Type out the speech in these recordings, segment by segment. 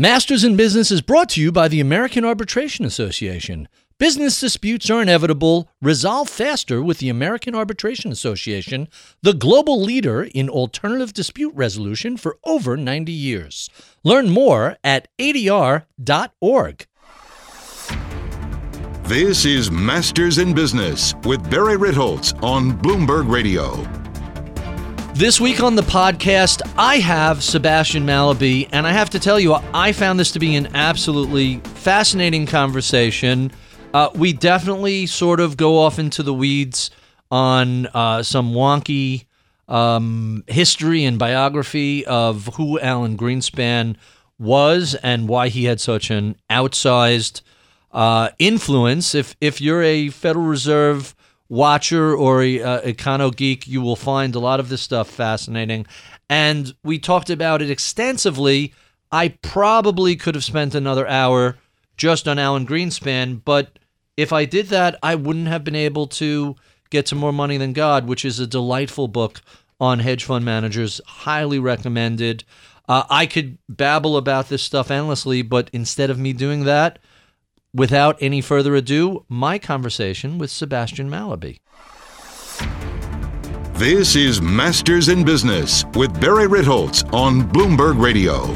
Masters in Business is brought to you by the American Arbitration Association. Business disputes are inevitable. Resolve faster with the American Arbitration Association, the global leader in alternative dispute resolution for over 90 years. Learn more at adr.org. This is Masters in Business with Barry Ritholtz on Bloomberg Radio. This week on the podcast, I have Sebastian Mallaby, and I have to tell you, I found this to be an absolutely fascinating conversation. Uh, we definitely sort of go off into the weeds on uh, some wonky um, history and biography of who Alan Greenspan was and why he had such an outsized uh, influence. If if you're a Federal Reserve watcher or a econo geek, you will find a lot of this stuff fascinating. And we talked about it extensively. I probably could have spent another hour just on Alan Greenspan, but if I did that, I wouldn't have been able to get to More Money Than God, which is a delightful book on hedge fund managers. Highly recommended. Uh, I could babble about this stuff endlessly, but instead of me doing that, without any further ado, my conversation with Sebastian Mallaby. This is Masters in Business with Barry Ritholtz on Bloomberg Radio.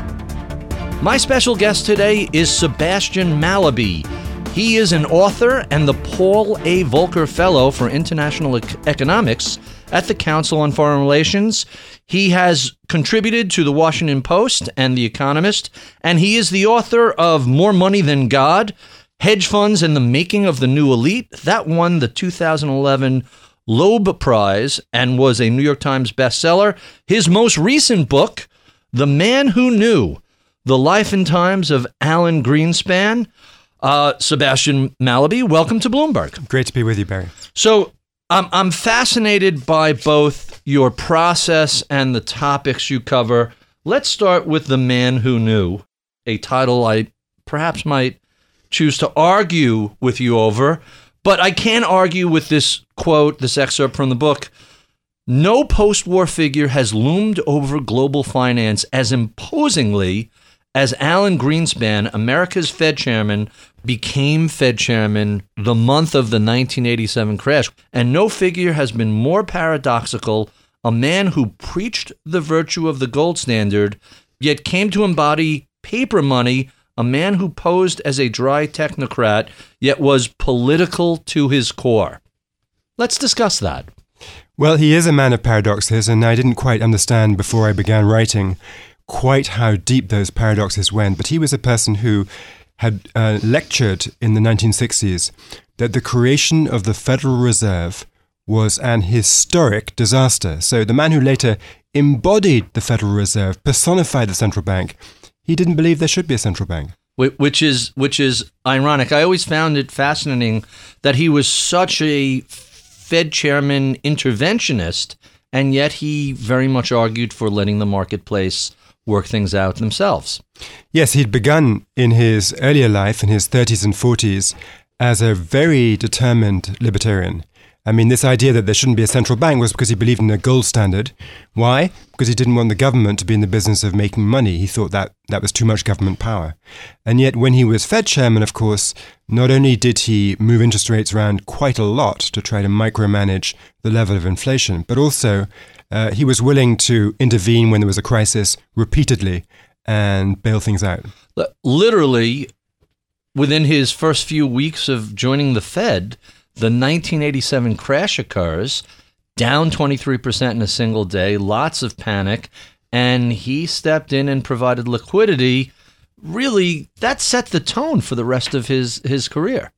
My special guest today is Sebastian Mallaby. He is an author and the Paul A. Volcker Fellow for International Economics at the Council on Foreign Relations. He has contributed to the Washington Post and The Economist, and he is the author of More Money Than God Hedge Funds and the Making of the New Elite. That won the 2011 Loeb Prize and was a New York Times bestseller. His most recent book, The Man Who Knew The Life and Times of Alan Greenspan. Uh, Sebastian Mallaby, welcome to Bloomberg. Great to be with you, Barry. So, I'm, I'm fascinated by both your process and the topics you cover. Let's start with The Man Who Knew, a title I perhaps might choose to argue with you over, but I can argue with this quote, this excerpt from the book. No post war figure has loomed over global finance as imposingly as Alan Greenspan, America's Fed chairman, became Fed chairman the month of the 1987 crash. And no figure has been more paradoxical a man who preached the virtue of the gold standard, yet came to embody paper money a man who posed as a dry technocrat, yet was political to his core. Let's discuss that. Well, he is a man of paradoxes, and I didn't quite understand before I began writing quite how deep those paradoxes went. But he was a person who had uh, lectured in the 1960s that the creation of the Federal Reserve was an historic disaster. So the man who later embodied the Federal Reserve, personified the central bank, he didn't believe there should be a central bank. Which is which is ironic. I always found it fascinating that he was such a Fed chairman interventionist, and yet he very much argued for letting the marketplace work things out themselves. Yes, he'd begun in his earlier life, in his 30s and 40s, as a very determined libertarian. I mean, this idea that there shouldn't be a central bank was because he believed in a gold standard. Why? Because he didn't want the government to be in the business of making money. He thought that that was too much government power. And yet, when he was Fed chairman, of course, not only did he move interest rates around quite a lot to try to micromanage the level of inflation, but also uh, he was willing to intervene when there was a crisis repeatedly and bail things out. Literally, within his first few weeks of joining the Fed, the 1987 crash occurs, down 23% in a single day, lots of panic, and he stepped in and provided liquidity. Really, that set the tone for the rest of his, his career.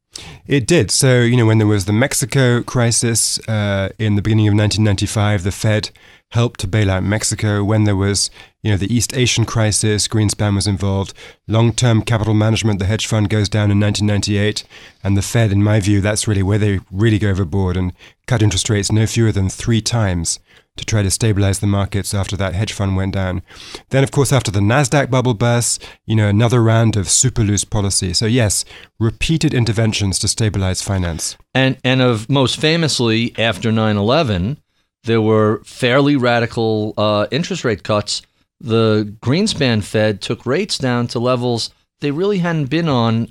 It did. So, you know, when there was the Mexico crisis uh, in the beginning of 1995, the Fed helped to bail out Mexico. When there was, you know, the East Asian crisis, Greenspan was involved. Long-term capital management, the hedge fund goes down in 1998, and the Fed, in my view, that's really where they really go overboard and cut interest rates no fewer than three times to try to stabilize the markets after that hedge fund went down. Then, of course, after the NASDAQ bubble burst, you know, another round of super loose policy. So, yes, repeated interventions to stabilize finance. And, and of most famously, after 9 11, there were fairly radical uh, interest rate cuts the Greenspan Fed took rates down to levels they really hadn't been on,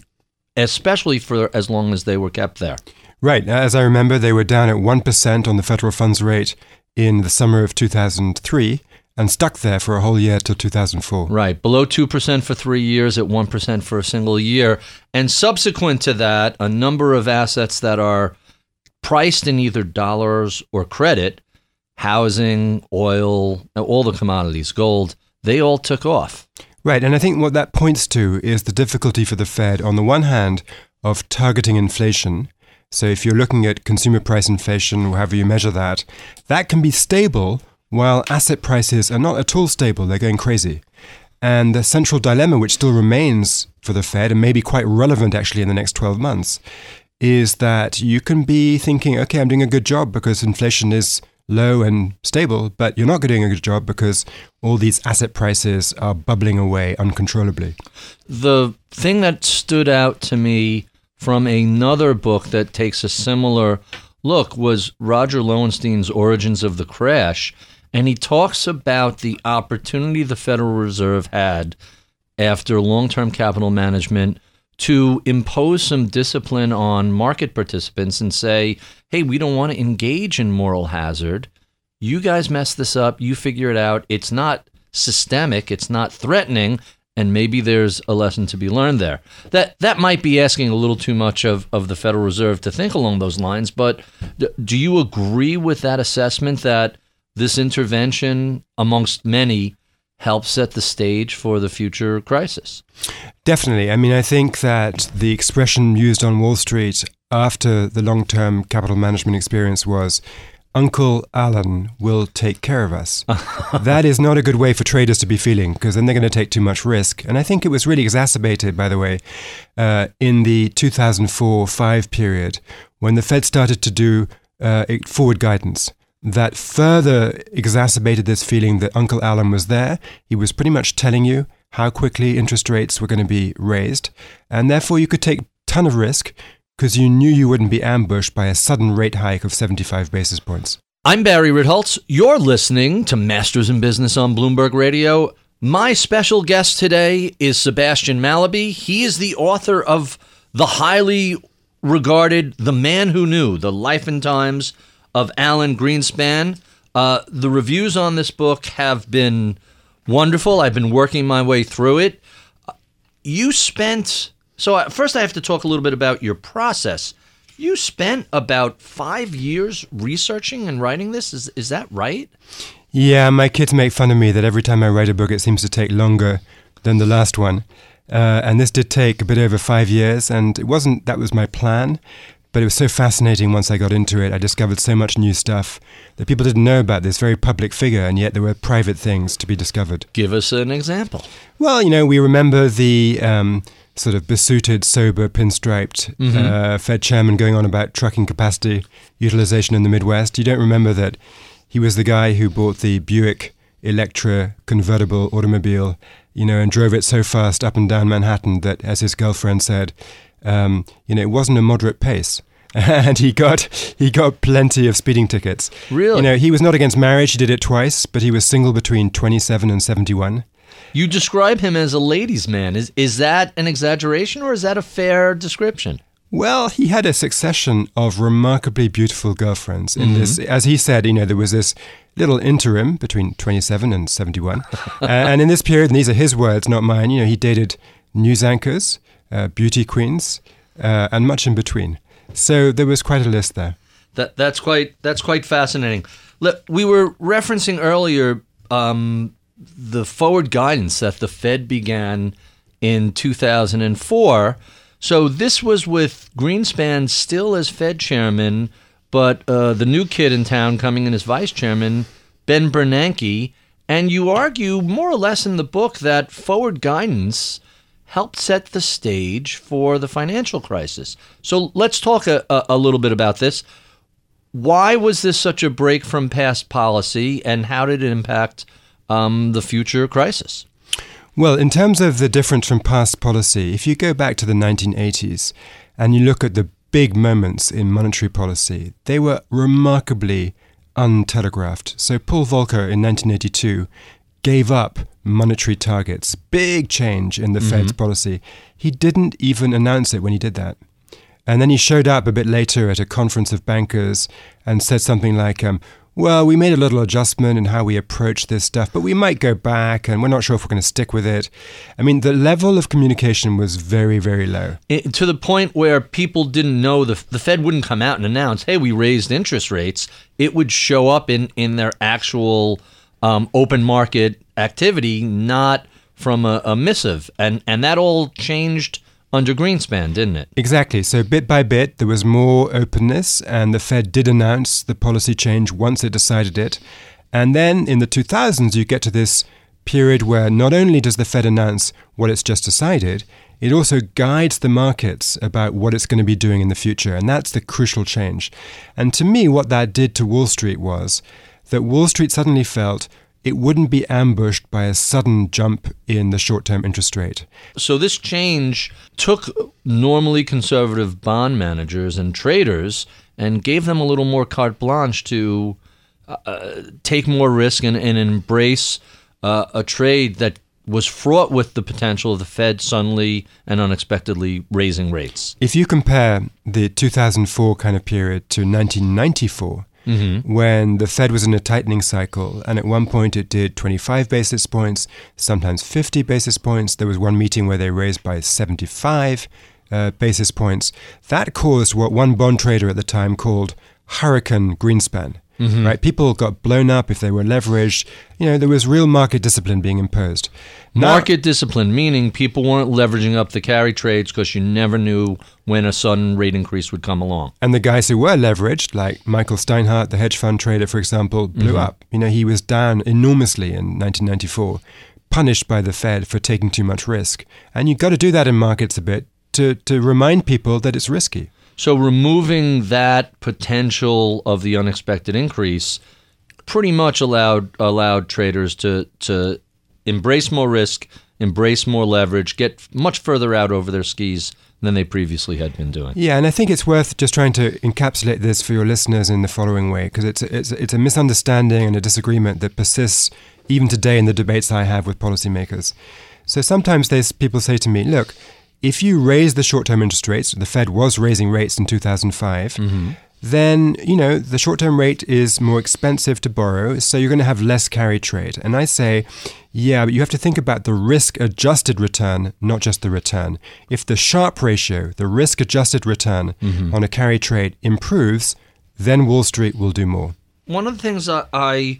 especially for as long as they were kept there. Right. As I remember, they were down at 1% on the federal funds rate in the summer of 2003 and stuck there for a whole year till 2004. Right, below 2% for three years, at 1% for a single year. And subsequent to that, a number of assets that are priced in either dollars or credit, housing, oil, all the commodities, gold, they all took off. Right, and I think what that points to is the difficulty for the Fed, on the one hand, of targeting inflation. So if you're looking at consumer price inflation, however you measure that, that can be stable while asset prices are not at all stable, they're going crazy. And the central dilemma, which still remains for the Fed and may be quite relevant actually in the next 12 months, is that you can be thinking, okay, I'm doing a good job because inflation is low and stable, but you're not doing a good job because all these asset prices are bubbling away uncontrollably. The thing that stood out to me from another book that takes a similar look was Roger Lowenstein's Origins of the Crash and he talks about the opportunity the Federal Reserve had after long term capital management to impose some discipline on market participants and say, hey, we don't want to engage in moral hazard. You guys mess this up, you figure it out. It's not systemic, it's not threatening, and maybe there's a lesson to be learned there. That that might be asking a little too much of, of the Federal Reserve to think along those lines, but do you agree with that assessment that this intervention, amongst many, helps set the stage for the future crisis. Definitely. I mean, I think that the expression used on Wall Street after the long term capital management experience was Uncle Alan will take care of us. that is not a good way for traders to be feeling because then they're going to take too much risk. And I think it was really exacerbated, by the way, uh, in the 2004 5 period when the Fed started to do uh, forward guidance that further exacerbated this feeling that Uncle Alan was there. He was pretty much telling you how quickly interest rates were going to be raised, and therefore you could take a ton of risk because you knew you wouldn't be ambushed by a sudden rate hike of 75 basis points. I'm Barry Ritholtz. You're listening to Masters in Business on Bloomberg Radio. My special guest today is Sebastian Mallaby. He is the author of the highly regarded The Man Who Knew, The Life and Times of Alan Greenspan. Uh, the reviews on this book have been wonderful. I've been working my way through it. You spent, so uh, first I have to talk a little bit about your process. You spent about five years researching and writing this. Is, is that right? Yeah, my kids make fun of me that every time I write a book, it seems to take longer than the last one. Uh, and this did take a bit over five years, and it wasn't that was my plan. But it was so fascinating once I got into it. I discovered so much new stuff that people didn't know about this very public figure, and yet there were private things to be discovered. Give us an example. Well, you know, we remember the um, sort of besuited, sober, pinstriped mm-hmm. uh, Fed chairman going on about trucking capacity utilization in the Midwest. You don't remember that he was the guy who bought the Buick Electra convertible automobile, you know, and drove it so fast up and down Manhattan that, as his girlfriend said, um, you know, it wasn't a moderate pace. and he got he got plenty of speeding tickets. Really? You know, he was not against marriage. He did it twice, but he was single between 27 and 71. You describe him as a ladies' man. Is is that an exaggeration or is that a fair description? Well, he had a succession of remarkably beautiful girlfriends. In mm-hmm. this, as he said, you know, there was this little interim between 27 and 71, uh, and in this period, and these are his words, not mine. You know, he dated news anchors, uh, beauty queens, uh, and much in between. So there was quite a list there. That that's quite that's quite fascinating. Look, we were referencing earlier um, the forward guidance that the Fed began in 2004. So this was with Greenspan still as Fed chairman, but uh, the new kid in town coming in as vice chairman, Ben Bernanke. And you argue more or less in the book that forward guidance helped set the stage for the financial crisis. So let's talk a, a, little bit about this. Why was this such a break from past policy, and how did it impact um, the future crisis? Well, in terms of the difference from past policy, if you go back to the 1980s and you look at the big moments in monetary policy, they were remarkably untelegraphed. So Paul Volcker in 1982 gave up monetary targets. Big change in the Fed's policy. He didn't even announce it when he did that. And then he showed up a bit later at a conference of bankers and said something like, um, well, we made a little adjustment in how we approach this stuff, but we might go back and we're not sure if we're going to stick with it. I mean, the level of communication was very, very low. It- to the point where people didn't know the the Fed wouldn't come out and announce, "Hey, we raised interest rates." It would show up in in their actual um, open market activity, not from a, a missive, and and that all changed under Greenspan, didn't it? Exactly. So bit by bit, there was more openness, and the Fed did announce the policy change once it decided it. And then in the 2000s, you get to this period where not only does the Fed announce what it's just decided, it also guides the markets about what it's going to be doing in the future. And that's the crucial change. And to me, what that did to Wall Street was that Wall Street suddenly felt it wouldn't be ambushed by a sudden jump in the short term interest rate. So this change took normally conservative bond managers and traders and gave them a little more carte blanche to uh, take more risk and, and embrace uh, a trade that was fraught with the potential of the Fed suddenly and unexpectedly raising rates. If you compare the 2004 kind of period to 1994, when the Fed was in a tightening cycle, and at one point it did 25 basis points, sometimes 50 basis points. There was one meeting where they raised by 75 uh, basis points. That caused what one bond trader at the time called Hurricane Greenspan. Mm-hmm. Right, people got blown up if they were leveraged. You know, there was real market discipline being imposed. Now- Market discipline, meaning people weren't leveraging up the carry trades because you never knew when a sudden rate increase would come along. And the guys who were leveraged, like Michael Steinhardt, the hedge fund trader, for example, blew mm-hmm. up. You know, he was down enormously in 1994, punished by the Fed for taking too much risk. And you've got to do that in markets a bit to, to remind people that it's risky. So removing that potential of the unexpected increase pretty much allowed allowed traders to to embrace more risk, embrace more leverage, get much further out over their skis than they previously had been doing. Yeah, and I think it's worth just trying to encapsulate this for your listeners in the following way, because it's, it's, it's a misunderstanding and a disagreement that persists even today in the debates I have with policymakers. So sometimes there's people say to me, look, if you raise the short term interest rates, the Fed was raising rates in 2005, mm-hmm. then, you know, the short term rate is more expensive to borrow, so you're going to have less carry trade. And I say, yeah, but you have to think about the risk adjusted return, not just the return. If the Sharpe ratio, the risk adjusted return mm-hmm. on a carry trade improves, then Wall Street will do more. One of the things I, I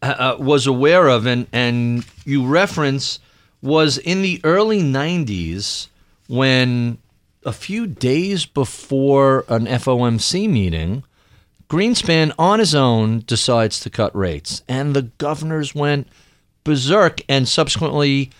uh, uh was aware of, and, and you reference, was in the early 90s when a few days before an FOMC meeting, Greenspan on his own decides to cut rates. And the governors went berserk and subsequently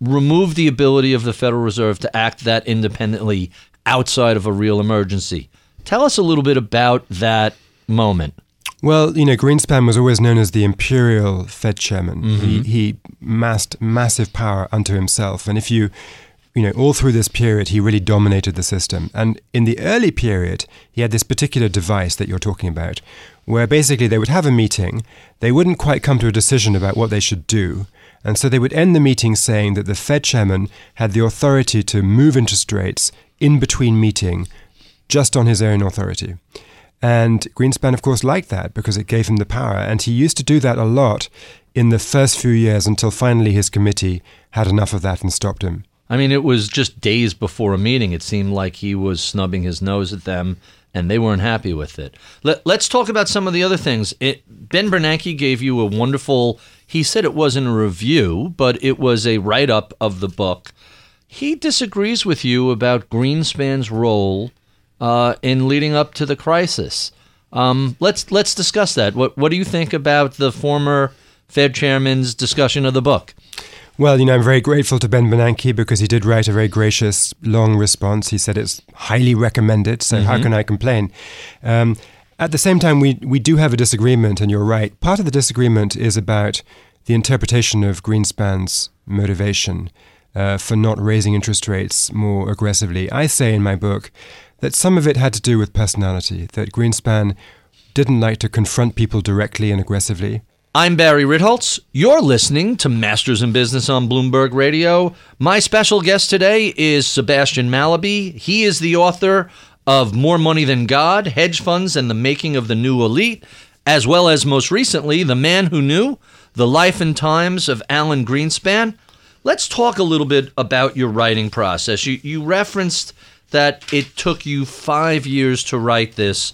removed the ability of the Federal Reserve to act that independently outside of a real emergency. Tell us a little bit about that moment. Well, you know, Greenspan was always known as the imperial Fed chairman. Mm-hmm. He, he massed massive power unto himself. And if you, you know, all through this period, he really dominated the system. And in the early period, he had this particular device that you're talking about, where basically they would have a meeting, they wouldn't quite come to a decision about what they should do. And so they would end the meeting saying that the Fed chairman had the authority to move interest rates in between meeting just on his own authority. And Greenspan, of course, liked that because it gave him the power. And he used to do that a lot in the first few years until finally his committee had enough of that and stopped him. I mean, it was just days before a meeting. It seemed like he was snubbing his nose at them, and they weren't happy with it. Let, us talk about some of the other things. It, ben Bernanke gave you a wonderful, he said it wasn't a review, but it was a write up of the book. He disagrees with you about Greenspan's role uh, in leading up to the crisis. Um, let's let's discuss that. What what do you think about the former Fed chairman's discussion of the book? Well, you know, I'm very grateful to Ben Bernanke because he did write a very gracious, long response. He said it's highly recommended, so how can I complain? Um, at the same time, we, we do have a disagreement, and you're right. Part of the disagreement is about the interpretation of Greenspan's motivation uh, for not raising interest rates more aggressively. I say in my book that some of it had to do with personality, that Greenspan didn't like to confront people directly and aggressively. I'm Barry Ritholtz. You're listening to Masters in Business on Bloomberg Radio. My special guest today is Sebastian Mallaby. He is the author of More Money Than God, Hedge Funds and the Making of the New Elite, as well as most recently, The Man Who Knew, The Life and Times of Alan Greenspan. Let's talk a little bit about your writing process. You, you referenced that it took you five years to write this.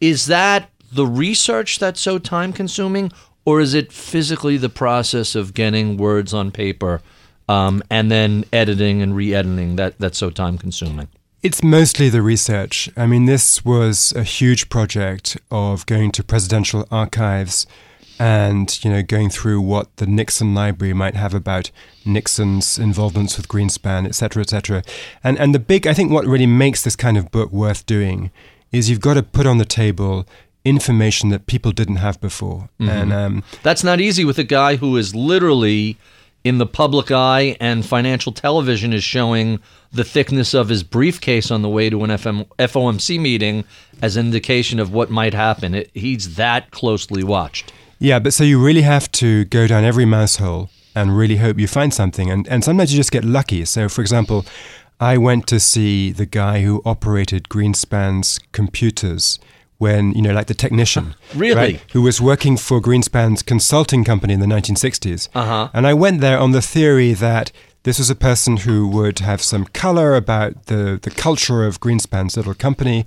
Is that the research that's so time consuming, or is it physically the process of getting words on paper um, and then editing and re-editing that that's so time consuming? It's mostly the research. I mean, this was a huge project of going to presidential archives and you know going through what the Nixon library might have about Nixon's involvements with Greenspan, etc., etc. And and the big, I think, what really makes this kind of book worth doing is you've got to put on the table information that people didn't have before. Mm-hmm. And um, that's not easy with a guy who is literally in the public eye and financial television is showing the thickness of his briefcase on the way to an FM, FOMC meeting as indication of what might happen. It, he's that closely watched. Yeah, but so you really have to go down every mouse hole and really hope you find something. And, and sometimes you just get lucky. So, for example, I went to see the guy who operated Greenspan's computers when you know, like the technician, really, right, who was working for Greenspan's consulting company in the 1960s. Uh-huh. And I went there on the theory that this was a person who would have some color about the the culture of Greenspan's little company,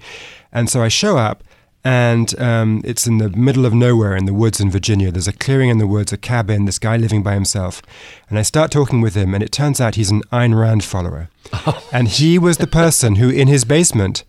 and so I show up. And um, it's in the middle of nowhere in the woods in Virginia. There's a clearing in the woods, a cabin, this guy living by himself. And I start talking with him, and it turns out he's an Ayn Rand follower. Oh. And he was the person who, in his basement,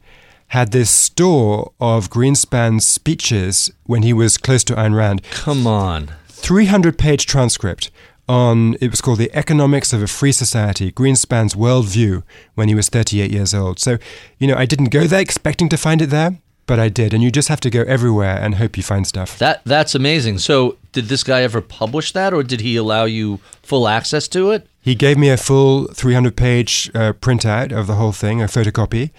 had this store of Greenspan's speeches when he was close to Ayn Rand. Come on. 300 page transcript on, it was called The Economics of a Free Society, Greenspan's Worldview, when he was 38 years old. So, you know, I didn't go there expecting to find it there, but I did. And you just have to go everywhere and hope you find stuff. That That's amazing. So, did this guy ever publish that, or did he allow you full access to it? He gave me a full 300 page uh, printout of the whole thing, a photocopy.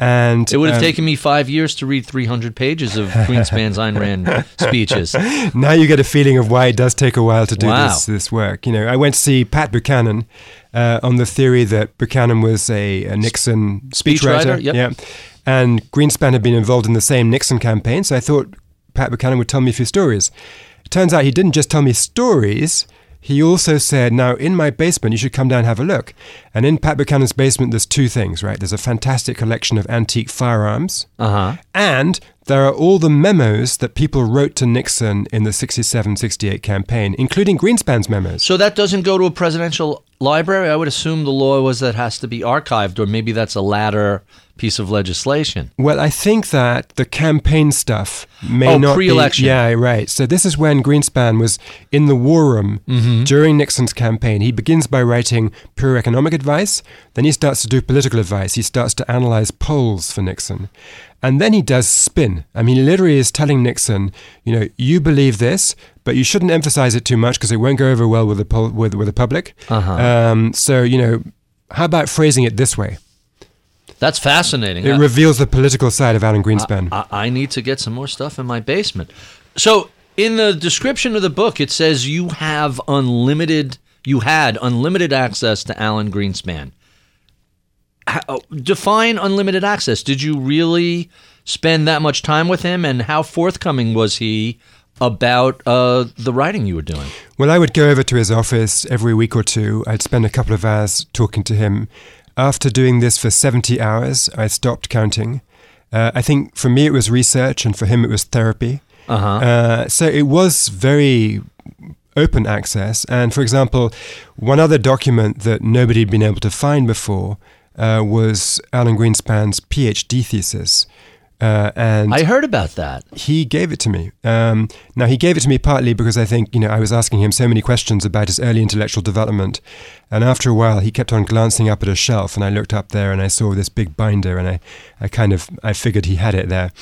And it would have um, taken me five years to read 300 pages of Greenspan's Ayn Rand speeches. Now you get a feeling of why it does take a while to do wow. this this work. You know, I went to see Pat Buchanan uh, on the theory that Buchanan was a, a Nixon speechwriter. Speech yep. Yeah, and Greenspan had been involved in the same Nixon campaign, so I thought Pat Buchanan would tell me a few stories. It turns out he didn't just tell me stories. He also said, Now, in my basement, you should come down and have a look. And in Pat Buchanan's basement, there's two things, right? There's a fantastic collection of antique firearms. Uh-huh. And there are all the memos that people wrote to Nixon in the 67 68 campaign, including Greenspan's memos. So that doesn't go to a presidential library? I would assume the law was that has to be archived, or maybe that's a latter piece of legislation. Well, I think that the campaign stuff may oh, not pre-election. Be, yeah, right. So this is when Greenspan was in the war room mm-hmm. during Nixon's campaign. He begins by writing pure economic advice. Then he starts to do political advice. He starts to analyze polls for Nixon. And then he does spin. I mean, he literally is telling Nixon, you know, you believe this, but you shouldn't emphasize it too much because it won't go over well with the pol- with, with the public. Uh-huh. Um, so, you know, how about phrasing it this way? That's fascinating. It I, reveals the political side of Alan Greenspan. I, I, I need to get some more stuff in my basement. So, in the description of the book, it says you have unlimited, you had unlimited access to Alan Greenspan. How, oh, define unlimited access. Did you really spend that much time with him, and how forthcoming was he about uh, the writing you were doing? Well, I would go over to his office every week or two. I'd spend a couple of hours talking to him. After doing this for 70 hours, I stopped counting. Uh, I think for me it was research, and for him it was therapy. Uh-huh. Uh, so it was very open access. And for example, one other document that nobody had been able to find before uh, was Alan Greenspan's PhD thesis. Uh, and I heard about that. He gave it to me. Um, now he gave it to me partly because I think you know I was asking him so many questions about his early intellectual development, and after a while he kept on glancing up at a shelf, and I looked up there and I saw this big binder, and I, I kind of I figured he had it there,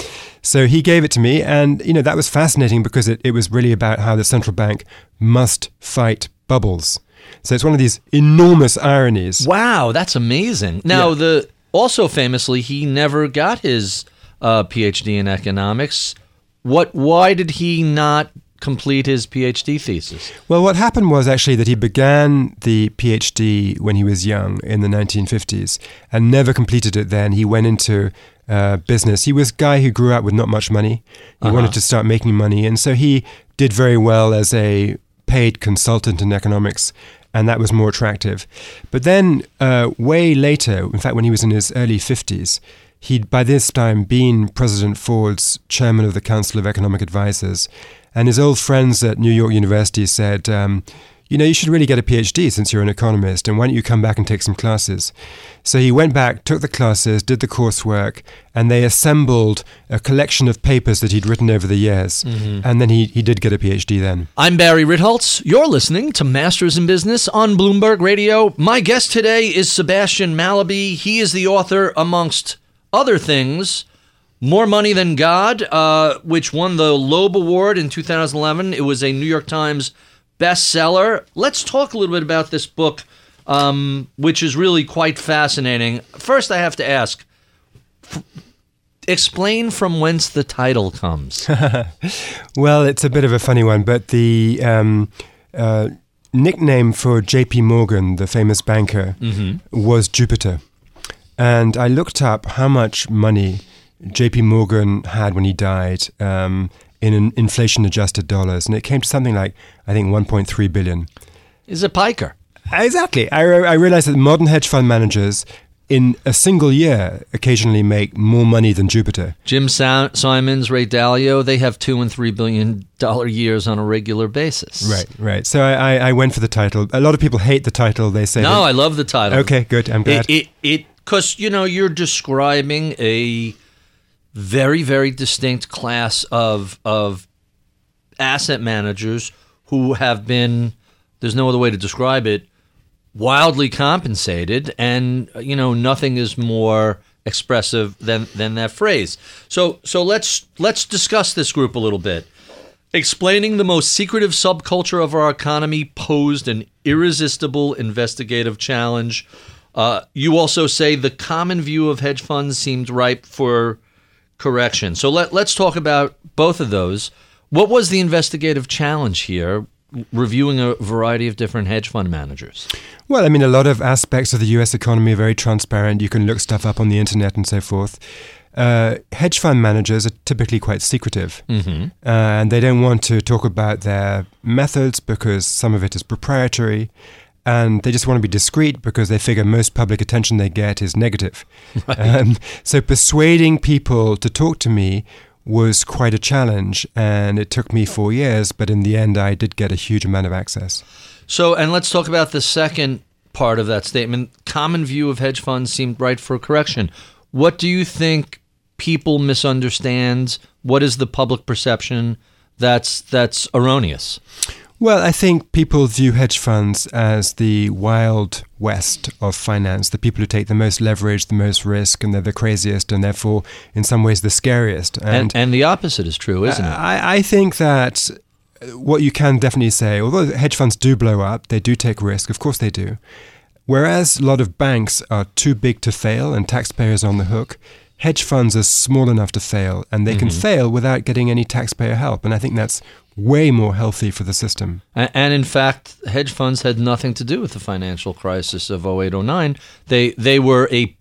so he gave it to me, and you know that was fascinating because it, it was really about how the central bank must fight bubbles. So it's one of these enormous ironies. Wow, that's amazing. Now yeah. the also famously he never got his uh, PhD in economics. What? Why did he not complete his PhD thesis? Well, what happened was actually that he began the PhD when he was young in the 1950s and never completed it then. He went into uh, business. He was a guy who grew up with not much money. He Uh-huh. wanted to start making money. And so he did very well as a paid consultant in economics. And that was more attractive. But then, uh, way later, in fact, when he was in his early 50s, he'd by this time been President Ford's chairman of the Council of Economic Advisors. And his old friends at New York University said, um, you know, you should really get a PhD since you're an economist, and why don't you come back and take some classes? So he went back, took the classes, did the coursework, and they assembled a collection of papers that he'd written over the years. And then he, he did get a PhD then. I'm Barry Ritholtz. You're listening to Masters in Business on Bloomberg Radio. My guest today is Sebastian Mallaby. He is the author, amongst other things, More Money Than God, uh, which won the Loeb Award in 2011. It was a New York Times bestseller. Let's talk a little bit about this book, um, which is really quite fascinating. First, I have to ask. f- Explain from whence the title comes. Well, it's a bit of a funny one, but the um, uh, nickname for J.P. Morgan, the famous banker, was Jupiter. And I looked up how much money J.P. Morgan had when he died um, in an inflation-adjusted dollars, and it came to something like I think 1.3 billion. is a piker. Exactly. I, re- I realized that modern hedge fund managers in a single year occasionally make more money than Jupiter. Jim Sa- Simons, Ray Dalio, they have two and three billion dollar years on a regular basis. Right, right. So I, I, went for the title. A lot of people hate the title. They say, No, that- I love the title. okay, good. I'm glad. It it because you know you're describing a very very distinct class of of asset managers who have been there's no other way to describe it wildly compensated and you know nothing is more expressive than than that phrase. So so let's let's discuss this group a little bit. Explaining the most secretive subculture of our economy posed an irresistible investigative challenge uh, you also say the common view of hedge funds seemed ripe for correction so let, let's talk about both of those what was the investigative challenge here reviewing a variety of different hedge fund managers Well, I mean, a lot of aspects of the US economy are very transparent. You can look stuff up on the internet and so forth. Uh, hedge fund managers are typically quite secretive. Mm-hmm. Uh, and they don't want to talk about their methods because some of it is proprietary. And they just want to be discreet because they figure most public attention they get is negative. Um, so persuading people to talk to me was quite a challenge. And it took me four years, but in the end, I did get a huge amount of access. So, and let's talk about the second part of that statement. Common view of hedge funds seemed right for correction. What do you think people misunderstand? What is the public perception that's that's erroneous? Well, I think people view hedge funds as the wild west of finance, the people who take the most leverage, the most risk, and they're the craziest, and therefore, in some ways, the scariest. And and the opposite is true, isn't it? I, I think that what you can definitely say, although hedge funds do blow up, they do take risk, of course they do. Whereas a lot of banks are too big to fail and taxpayers on the hook, hedge funds are small enough to fail and they can mm-hmm. fail without getting any taxpayer help. And I think that's way more healthy for the system. And in fact, hedge funds had nothing to do with the financial crisis of 0809. They they were a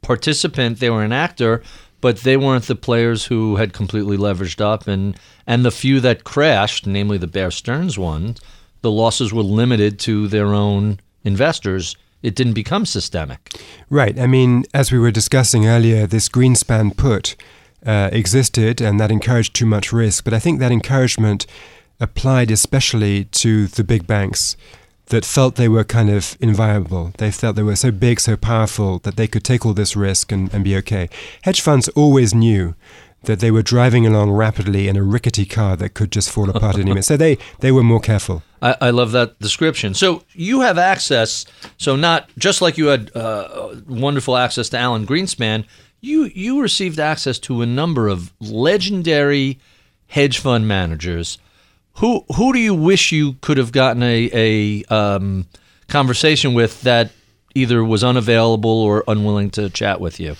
participant, they were an actor, but they weren't the players who had completely leveraged up and and the few that crashed, namely the Bear Stearns one, the losses were limited to their own investors. It didn't become systemic. Right. I mean, as we were discussing earlier, this Greenspan put uh, existed and that encouraged too much risk. But I think that encouragement applied especially to the big banks that felt they were kind of inviolable. They felt they were so big, so powerful that they could take all this risk and, and be okay. Hedge funds always knew that they were driving along rapidly in a rickety car that could just fall apart any minute. So they, they were more careful. I, I love that description. So you have access. So not just like you had uh, wonderful access to Alan Greenspan, you you received access to a number of legendary hedge fund managers. Who who do you wish you could have gotten a a um, conversation with that either was unavailable or unwilling to chat with you?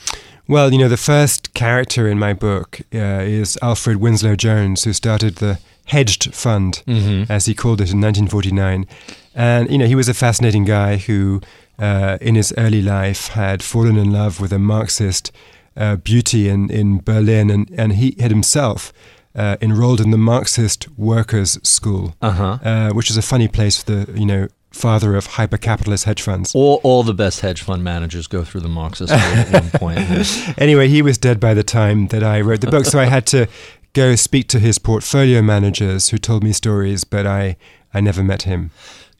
Well, you know, the first character in my book uh, is Alfred Winslow Jones, who started the hedged fund, as he called it in 1949. And, you know, he was a fascinating guy who, uh, in his early life, had fallen in love with a Marxist uh, beauty in, in Berlin, and, and he had himself uh, enrolled in the Marxist Workers' School, Uh-huh. uh, which is a funny place for the, you know, father of hyper-capitalist hedge funds. All, all the best hedge fund managers go through the Marxist at one point. anyway, he was dead by the time that I wrote the book, so I had to go speak to his portfolio managers who told me stories, but I, I never met him.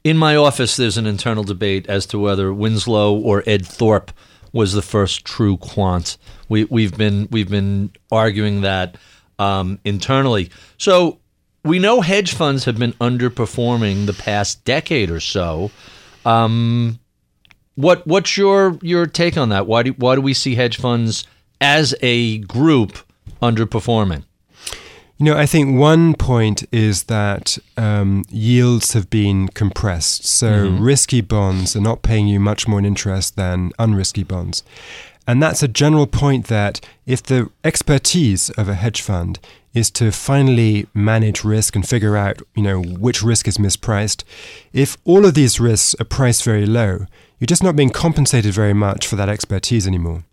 In my office, there's an internal debate as to whether Winslow or Ed Thorp was the first true quant. We, we've been we've been arguing that um, internally. So we know hedge funds have been underperforming the past decade or so. Um, what what's your your take on that? Why do why do we see hedge funds as a group underperforming? You know, I think one point is that um, yields have been compressed. So risky bonds are not paying you much more in interest than unrisky bonds. And that's a general point that if the expertise of a hedge fund is to finally manage risk and figure out, you know, which risk is mispriced, if all of these risks are priced very low, you're just not being compensated very much for that expertise anymore.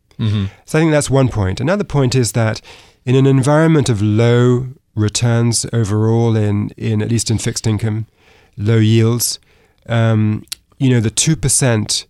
So I think that's one point. Another point is that in an environment of low returns overall, in, in at least in fixed income, low yields, um, you know, the two percent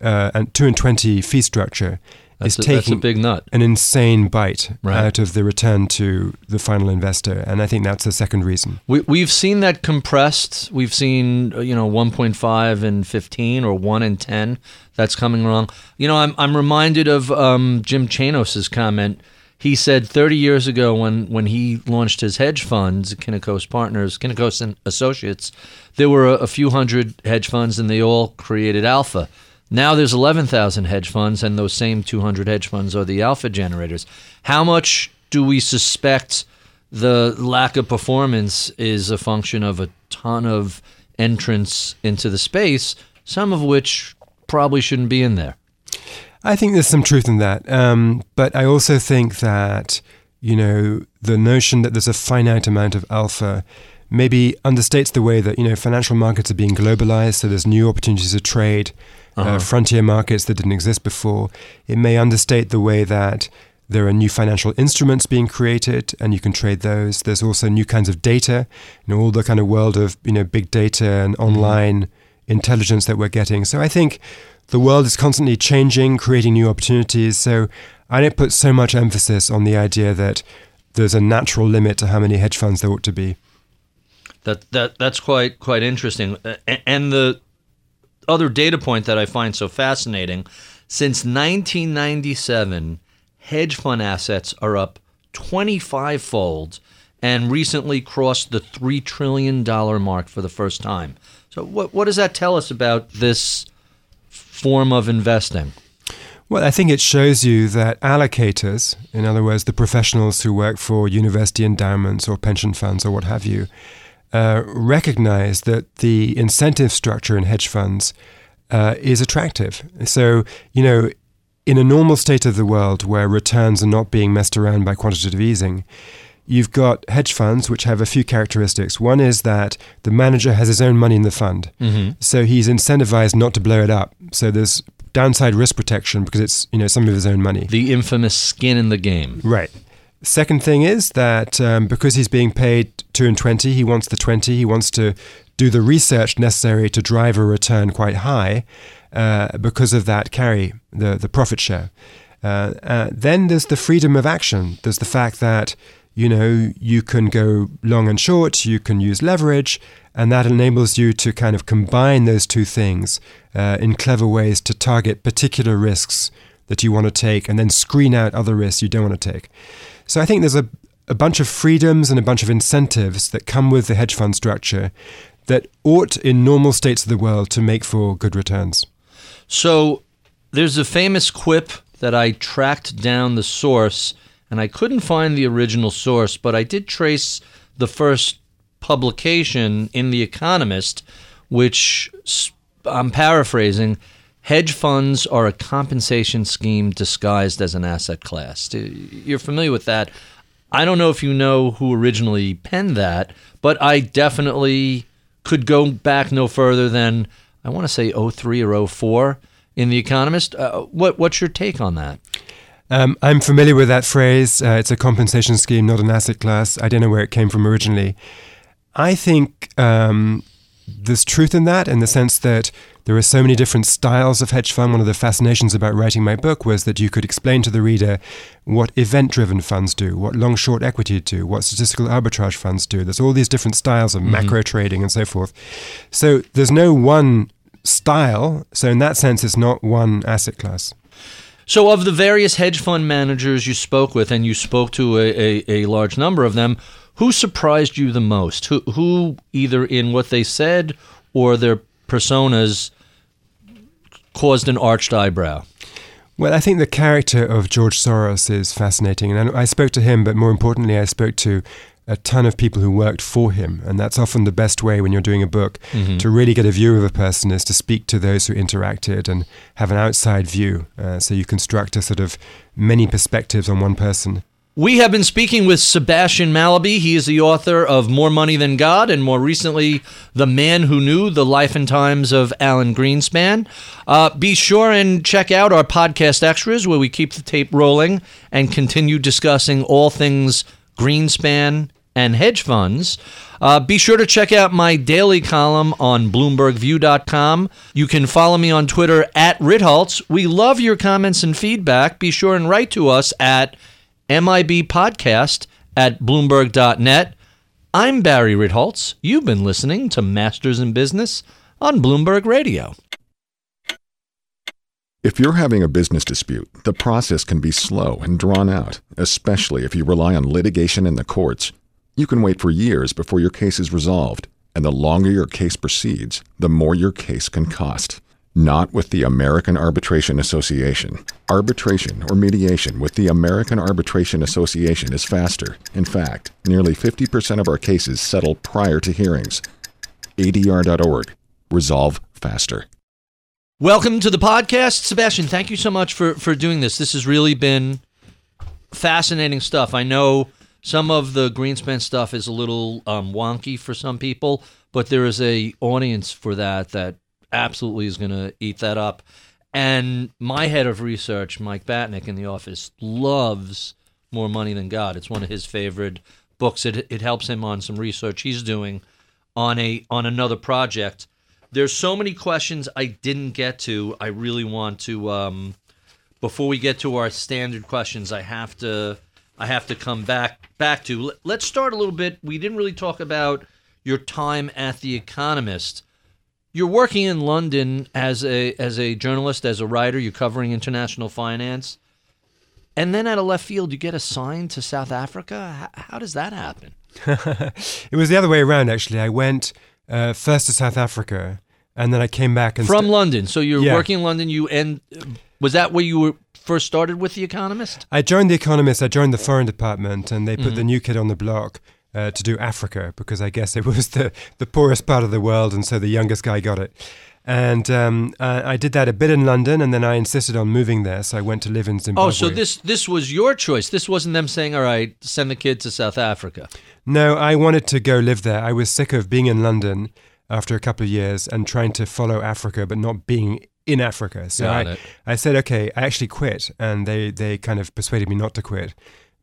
uh, and two and twenty fee structure That's, is a, that's a taking big nut. an insane bite Right. out of the return to the final investor, and I think that's the second reason. We, we've seen that compressed. We've seen uh, you know 1.5 and 15 or 1 and 10. That's coming along. You know, I'm I'm reminded of um, Jim Chanos's comment. He said 30 years ago when when he launched his hedge funds, Kynikos Partners, Kynikos and Associates, there were a, a few hundred hedge funds and they all created alpha. Now there's 11,000 hedge funds, and those same 200 hedge funds are the alpha generators. How much do we suspect the lack of performance is a function of a ton of entrants into the space, some of which probably shouldn't be in there? I think there's some truth in that. Um, but I also think that, you know, the notion that there's a finite amount of alpha maybe understates the way that, you know, financial markets are being globalized. So there's new opportunities to trade, uh, frontier markets that didn't exist before. It may understate the way that there are new financial instruments being created and you can trade those. There's also new kinds of data, you know, all the kind of world of, you know, big data and online intelligence that we're getting. So I think the world is constantly changing, creating new opportunities. So I don't put so much emphasis on the idea that there's a natural limit to how many hedge funds there ought to be. That that that's quite quite interesting. And the other data point that I find so fascinating, since 1997, hedge fund assets are up 25 fold and recently crossed the 3 trillion dollar mark for the first time. So what what does that tell us about this form of investing? Well, I think it shows you that allocators, in other words, the professionals who work for university endowments or pension funds or what have you, uh, recognize that the incentive structure in hedge funds uh, is attractive. So, you know, in a normal state of the world where returns are not being messed around by quantitative easing, you've got hedge funds which have a few characteristics. One is that the manager has his own money in the fund, so he's incentivized not to blow it up. So there's downside risk protection because it's you know some of his own money. The infamous skin in the game. Right. Second thing is that um, because he's being paid two and twenty, he wants the twenty. He wants to do the research necessary to drive a return quite high. Uh, because of that carry, the the profit share. Uh, uh, then there's the freedom of action. There's the fact that you know you can go long and short. You can use leverage, and that enables you to kind of combine those two things uh, in clever ways to target particular risks that you want to take, and then screen out other risks you don't want to take. So I think there's a, a bunch of freedoms and a bunch of incentives that come with the hedge fund structure that ought, in normal states of the world, to make for good returns. So there's a famous quip that I tracked down the source, and I couldn't find the original source, but I did trace the first publication in The Economist, which I'm paraphrasing. Hedge funds are a compensation scheme disguised as an asset class. You're familiar with that. I don't know if you know who originally penned that, but I definitely could go back no further than I want to say 03 or 04 in The Economist. Uh, what what's your take on that? Um, I'm familiar with that phrase. Uh, it's a compensation scheme, not an asset class. I don't know where it came from originally. I think um, there's truth in that in the sense that there are so many different styles of hedge fund. One of the fascinations about writing my book was that you could explain to the reader what event driven funds do, what long short equity do, what statistical arbitrage funds do. There's all these different styles of mm-hmm. macro trading and so forth. So there's no one style. So, in that sense, it's not one asset class. So, of the various hedge fund managers you spoke with, and you spoke to a, a, a large number of them, who surprised you the most? Who, who, either in what they said or their personas, caused an arched eyebrow? Well, I think the character of George Soros is fascinating. And I spoke to him, but more importantly, I spoke to a ton of people who worked for him. And that's often the best way when you're doing a book mm-hmm. to really get a view of a person is to speak to those who interacted and have an outside view. Uh, so you construct a sort of many perspectives on one person. We have been speaking with Sebastian Mallaby. He is the author of More Money Than God and more recently, The Man Who Knew the Life and Times of Alan Greenspan. Uh, be sure and check out our podcast extras where we keep the tape rolling and continue discussing all things Greenspan and hedge funds. Uh, be sure to check out my daily column on BloombergView.com. You can follow me on Twitter at Ritholtz. We love your comments and feedback. Be sure and write to us at MIBpodcast at Bloomberg.net. I'm Barry Ritholtz. You've been listening to Masters in Business on Bloomberg Radio. If you're having a business dispute, the process can be slow and drawn out, especially if you rely on litigation in the courts. You can wait for years before your case is resolved, and the longer your case proceeds, the more your case can cost. Not with the American Arbitration Association. Arbitration or mediation with the American Arbitration Association is faster. In fact, nearly 50% of our cases settle prior to hearings. ADR.org. Resolve faster. Welcome to the podcast, Sebastian. Thank you so much for for doing this. This has really been fascinating stuff. I know some of the Greenspan stuff is a little um, wonky for some people, but there is a audience for that that absolutely is going to eat that up. And my head of research, Mike Batnick in the office, loves More Money Than God. It's one of his favorite books. It it helps him on some research he's doing on a on another project there's so many questions I didn't get to. I really want to. Um, before we get to our standard questions, I have to. I have to come back back to. Let's start a little bit. We didn't really talk about your time at the Economist. You're working in London as a as a journalist, as a writer. You're covering international finance, and then at a left field, you get assigned to South Africa. How, how does that happen? it was the other way around, actually. I went uh, first to South Africa, and then I came back and from st- London. So you're yeah. working in London. You and was that where you were first started with the Economist? I joined the Economist. I joined the foreign department, and they put mm-hmm. the new kid on the block. Uh, to do Africa because I guess it was the, the poorest part of the world, and so the youngest guy got it. And um, uh, I did that a bit in London, and then I insisted on moving there, so I went to live in Zimbabwe. Oh, so this this was your choice. This wasn't them saying, "All right, send the kid to South Africa." No, I wanted to go live there. I was sick of being in London after a couple of years and trying to follow Africa, but not being in Africa. So I, I said, okay, I actually quit, and they they kind of persuaded me not to quit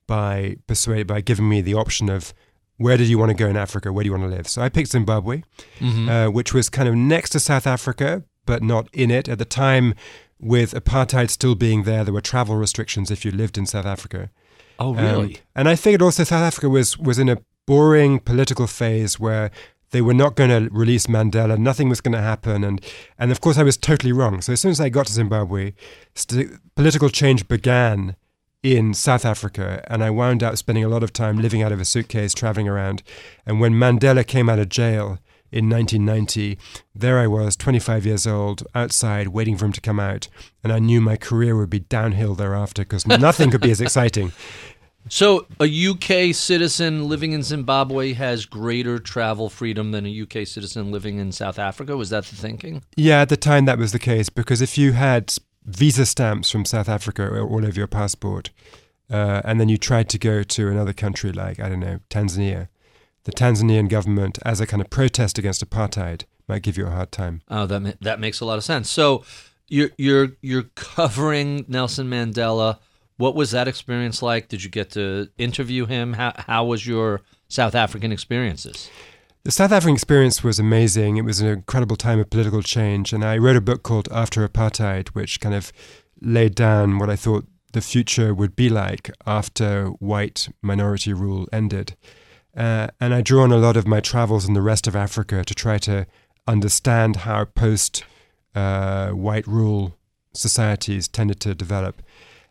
by persuade by giving me the option of where did you want to go in Africa? Where do you want to live? So I picked Zimbabwe, mm-hmm. uh, which was kind of next to South Africa, but not in it at the time. With apartheid still being there, there were travel restrictions if you lived in South Africa. Oh, really? Um, and I figured also South Africa was was in a boring political phase where they were not going to release Mandela. Nothing was going to happen, and and of course I was totally wrong. So as soon as I got to Zimbabwe, st- political change began in South Africa, and I wound up spending a lot of time living out of a suitcase, traveling around. And when Mandela came out of jail in 1990, there I was, 25 years old, outside, waiting for him to come out, and I knew my career would be downhill thereafter because nothing could be as exciting. So, a UK citizen living in Zimbabwe has greater travel freedom than a UK citizen living in South Africa. Was that the thinking? Yeah, at the time that was the case because if you had visa stamps from South Africa all over your passport, uh, and then you tried to go to another country like I don't know Tanzania, the Tanzanian government, as a kind of protest against apartheid, might give you a hard time. Oh, that ma- that makes a lot of sense. So you're you're you're covering Nelson Mandela. What was that experience like? Did you get to interview him? How how was your South African experiences? The South African experience was amazing. It was an incredible time of political change, and I wrote a book called After Apartheid, which kind of laid down what I thought the future would be like after white minority rule ended. Uh, and I drew on a lot of my travels in the rest of Africa to try to understand how post uh, white rule societies tended to develop.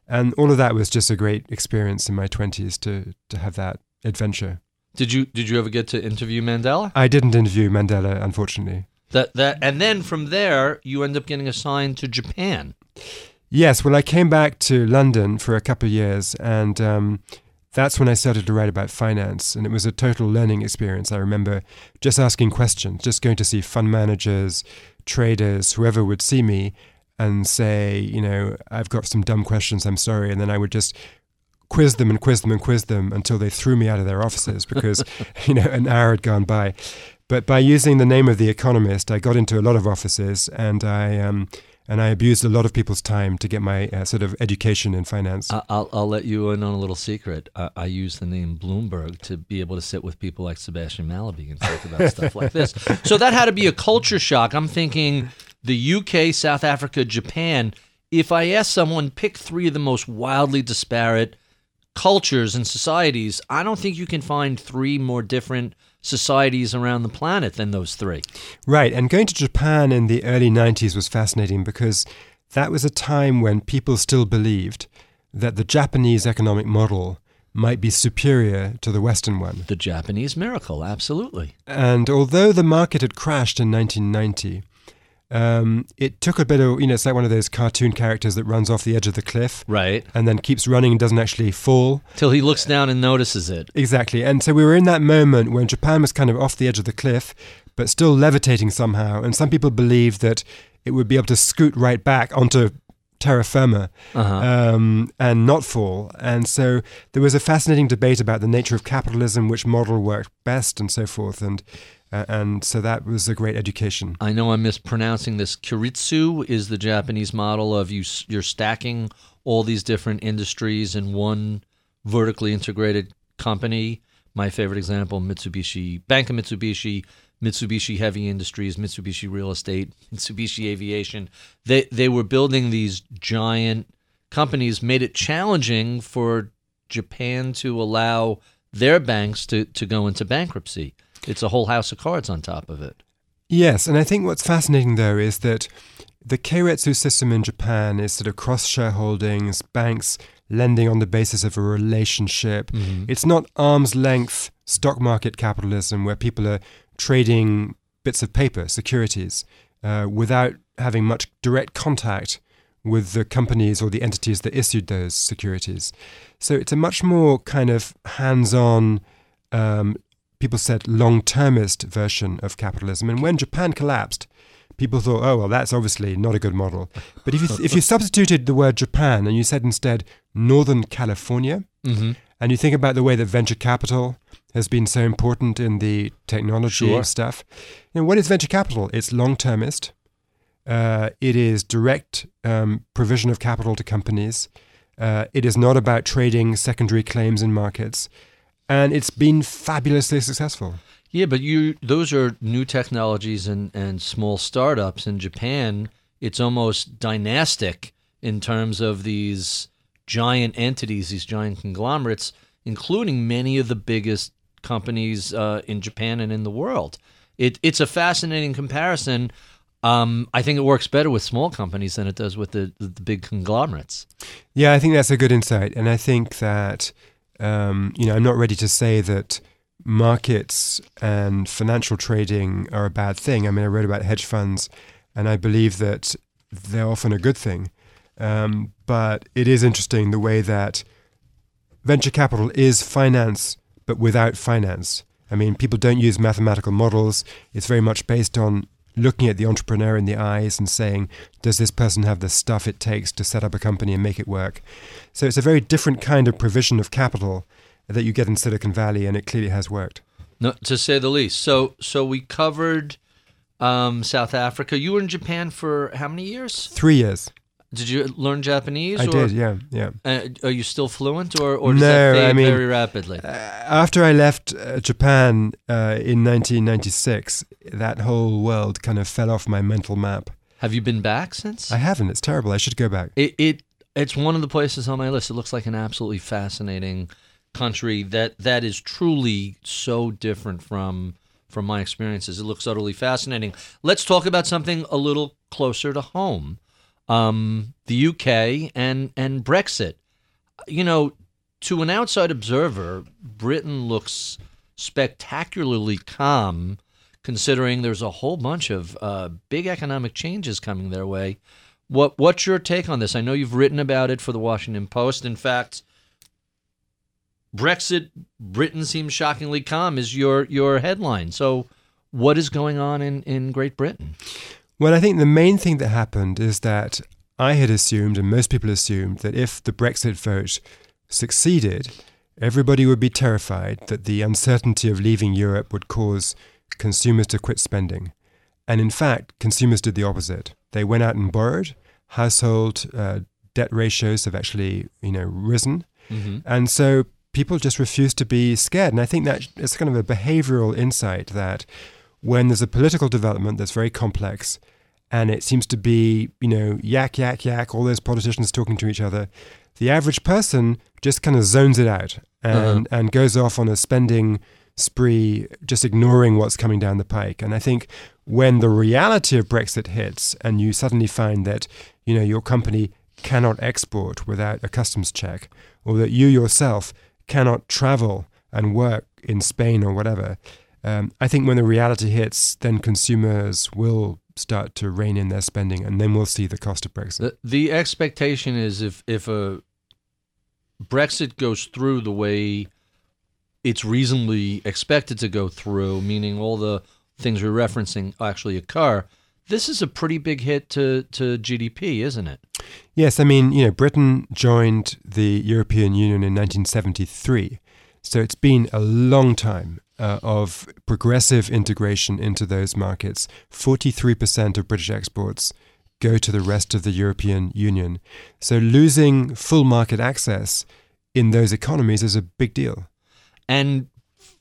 And all of that was just a great experience in my 20s to, to have that adventure. Did you did you ever get to interview Mandela? I didn't interview Mandela, unfortunately. That that and then from there you end up getting assigned to Japan. Yes, well, I came back to London for a couple of years, and um, that's when I started to write about finance. And it was a total learning experience. I remember just asking questions, just going to see fund managers, traders, whoever would see me and say, you know, I've got some dumb questions, I'm sorry. And then I would just quiz them and quiz them and quiz them until they threw me out of their offices because, you know, an hour had gone by. But by using the name of The Economist, I got into a lot of offices and I. Um, and I abused a lot of people's time to get my uh, sort of education in finance. I'll, I'll let you in on a little secret. I, I use the name Bloomberg to be able to sit with people like Sebastian Mallaby and talk about stuff like this. So that had to be a culture shock. I'm thinking the UK, South Africa, Japan. If I ask someone pick three of the most wildly disparate cultures and societies, I don't think you can find three more different societies around the planet than those three. Right, and going to Japan in the early 90s was fascinating because that was a time when people still believed that the Japanese economic model might be superior to the Western one. The Japanese miracle, absolutely. And although the market had crashed in 1990, um, it took a bit of, you know, it's like one of those cartoon characters that runs off the edge of the cliff Right. and then keeps running and doesn't actually fall. Till he looks down and notices it. Exactly. And so we were in that moment when Japan was kind of off the edge of the cliff, but still levitating somehow. And some people believed that it would be able to scoot right back onto terra firma Uh-huh. um, and not fall. And so there was a fascinating debate about the nature of capitalism, which model worked best, and so forth. And and so that was a great education. I know I'm mispronouncing this. Kiritsu is the Japanese model of you. You're stacking all these different industries in one vertically integrated company. My favorite example: Mitsubishi, Bank of Mitsubishi, Mitsubishi Heavy Industries, Mitsubishi Real Estate, Mitsubishi Aviation. They they were building these giant companies, made it challenging for Japan to allow their banks to, to go into bankruptcy. It's a whole house of cards on top of it. Yes, and I think what's fascinating though is that the Keiretsu system in Japan is sort of cross shareholdings, banks lending on the basis of a relationship. It's not arm's length stock market capitalism where people are trading bits of paper, securities, uh, without having much direct contact with the companies or the entities that issued those securities. So it's a much more kind of hands on, um, people said long termist version of capitalism. And when Japan collapsed, people thought, oh, well, that's obviously not a good model. But if you, if you substituted the word Japan and you said instead Northern California, Mm-hmm. and you think about the way that venture capital has been so important in the technology Sure. stuff, you know, what is venture capital? It's long termist. Uh, it is direct um, provision of capital to companies. Uh, it is not about trading secondary claims in markets, and it's been fabulously successful. Yeah, but you those are new technologies and, and small startups in Japan. It's almost dynastic in terms of these giant entities, these giant conglomerates, including many of the biggest companies uh, in Japan and in the world. It, it's a fascinating comparison. Um, I think it works better with small companies than it does with the, the, the big conglomerates. Yeah, I think that's a good insight, and I think that um, you know I'm not ready to say that markets and financial trading are a bad thing. I mean, I wrote about hedge funds, and I believe that they're often a good thing. Um, but it is interesting the way that venture capital is finance, but without finance. I mean, people don't use mathematical models. It's very much based on looking at the entrepreneur in the eyes and saying, does this person have the stuff it takes to set up a company and make it work? So it's a very different kind of provision of capital that you get in Silicon Valley, and it clearly has worked. No, to say the least. So, so we covered um, South Africa. You were in Japan for how many years? Three years. Did you learn Japanese? I or, did, yeah, yeah. Uh, are you still fluent, or, or does No, that fade I mean, very rapidly? Uh, after I left uh, Japan uh, in 1996, that whole world kind of fell off my mental map. Have you been back since? I haven't. It's terrible. I should go back. It, it it's one of the places on my list. It looks like an absolutely fascinating country that that is truly so different from from my experiences. It looks utterly fascinating. Let's talk about something a little closer to home. Um, the UK and and Brexit. You know, to an outside observer, Britain looks spectacularly calm, considering there's a whole bunch of uh, big economic changes coming their way. What what's your take on this? I know you've written about it for the Washington Post. In fact, Brexit, Britain seems shockingly calm is your your headline. So, what is going on in, in Great Britain? Well, I think the main thing that happened is that I had assumed, and most people assumed, that if the Brexit vote succeeded, everybody would be terrified that the uncertainty of leaving Europe would cause consumers to quit spending. And in fact, consumers did the opposite. They went out and borrowed. Household uh, debt ratios have actually, you know, risen, Mm-hmm. and so people just refuse to be scared. And I think that it's kind of a behavioral insight that when there's a political development that's very complex and it seems to be, you know, yak, yak, yak, all those politicians talking to each other, the average person just kind of zones it out and, and goes off on a spending spree, just ignoring what's coming down the pike. And I think when the reality of Brexit hits and you suddenly find that, you know, your company cannot export without a customs check, or that you yourself cannot travel and work in Spain or whatever, um, I think when the reality hits, then consumers will start to rein in their spending, and then we'll see the cost of Brexit. The, the expectation is if if a Brexit goes through the way it's reasonably expected to go through, meaning all the things we're referencing actually occur, this is a pretty big hit to, to GDP, isn't it? Yes, I mean, you know, Britain joined the European Union in 1973. So it's been a long time uh, of progressive integration into those markets. 43% of British exports go to the rest of the European Union. So losing full market access in those economies is a big deal. And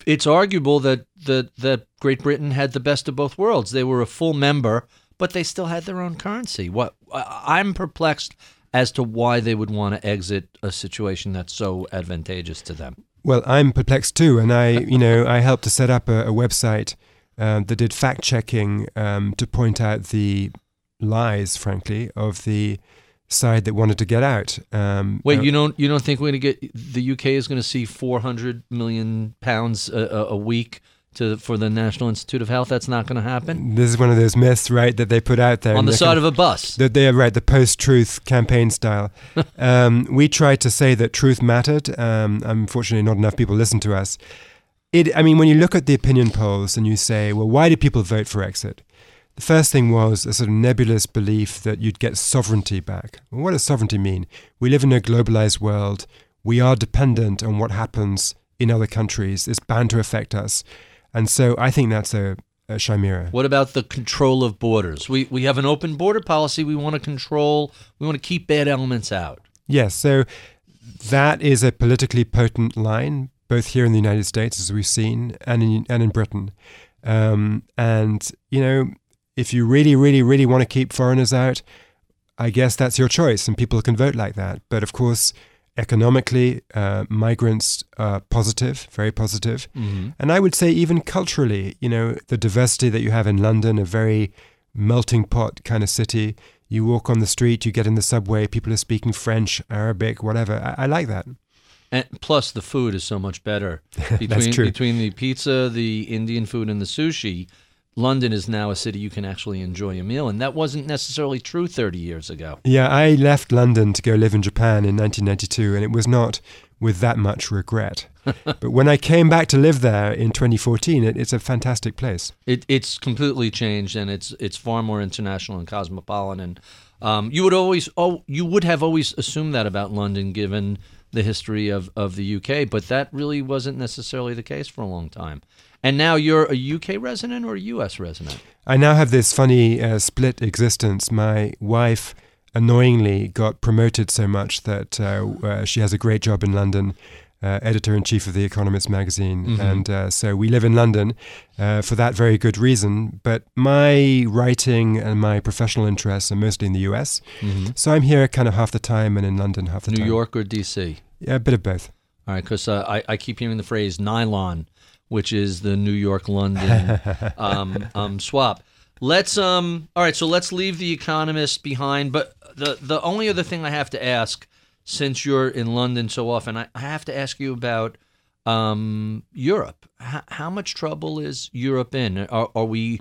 it's arguable that, that, that Great Britain had the best of both worlds. They were a full member, but they still had their own currency. What I'm perplexed as to why they would want to exit a situation that's so advantageous to them. Well, I'm perplexed too, and I, you know, I helped to set up a, a website um, that did fact checking um, to point out the lies, frankly, of the side that wanted to get out. Um, Wait, uh, you don't you don't think we're going to get the UK is going to see 400 million pounds a, a week to for the National Institute of Health? That's not going to happen this is one of those myths, right, that they put out there on the side of a bus. That they are right, the post-truth campaign style. um, we tried to say that truth mattered. Um, unfortunately, not enough people listen to us. It, I mean, when you look at the opinion polls and you say, well, why did people vote for exit? The first thing was a sort of nebulous belief that you'd get sovereignty back. Well, what does sovereignty mean? We live in a globalized world. We are dependent on what happens in other countries. It's bound to affect us. And so I think that's a, a chimera. What about the control of borders? We we have an open border policy. We want to control. We want to keep bad elements out. Yes, so that is a politically potent line, both here in the United States, as we've seen, and in, and in Britain. Um, and, you know, if you really, really, really want to keep foreigners out, I guess that's your choice, and people can vote like that. But of course, economically, uh, migrants are positive, very positive. And I would say, even culturally, you know, the diversity that you have in London, a very melting pot kind of city. You walk on the street, you get in the subway, people are speaking French, Arabic, whatever. I, I like that. And plus, the food is so much better between true. between the pizza, the Indian food, and the sushi. London is now a city you can actually enjoy a meal, and that wasn't necessarily true 30 years ago. Yeah, I left London to go live in Japan in 1992, and it was not with that much regret. but when I came back to live there in 2014, it, it's a fantastic place. It, it's completely changed, and it's it's far more international and cosmopolitan. Um, you would always oh you would have always assumed that about London, given the history of, of the UK, but that really wasn't necessarily the case for a long time. And now you're a UK resident or a US resident? I now have this funny uh, split existence. My wife annoyingly got promoted so much that uh, uh, she has a great job in London. Uh, editor in chief of The Economist magazine. Mm-hmm. And uh, so we live in London uh, for that very good reason. But my writing and my professional interests are mostly in the US. Mm-hmm. So I'm here kind of half the time and in London half the New time. New York or DC? Yeah, a bit of both. All right, because uh, I, I keep hearing the phrase nylon, which is the New York London um, um, swap. Let's um all right, so let's leave the economist behind. But the the only other thing I have to ask since you're in London so often, I, I have to ask you about um, Europe. H- how much trouble is Europe in? Are, are we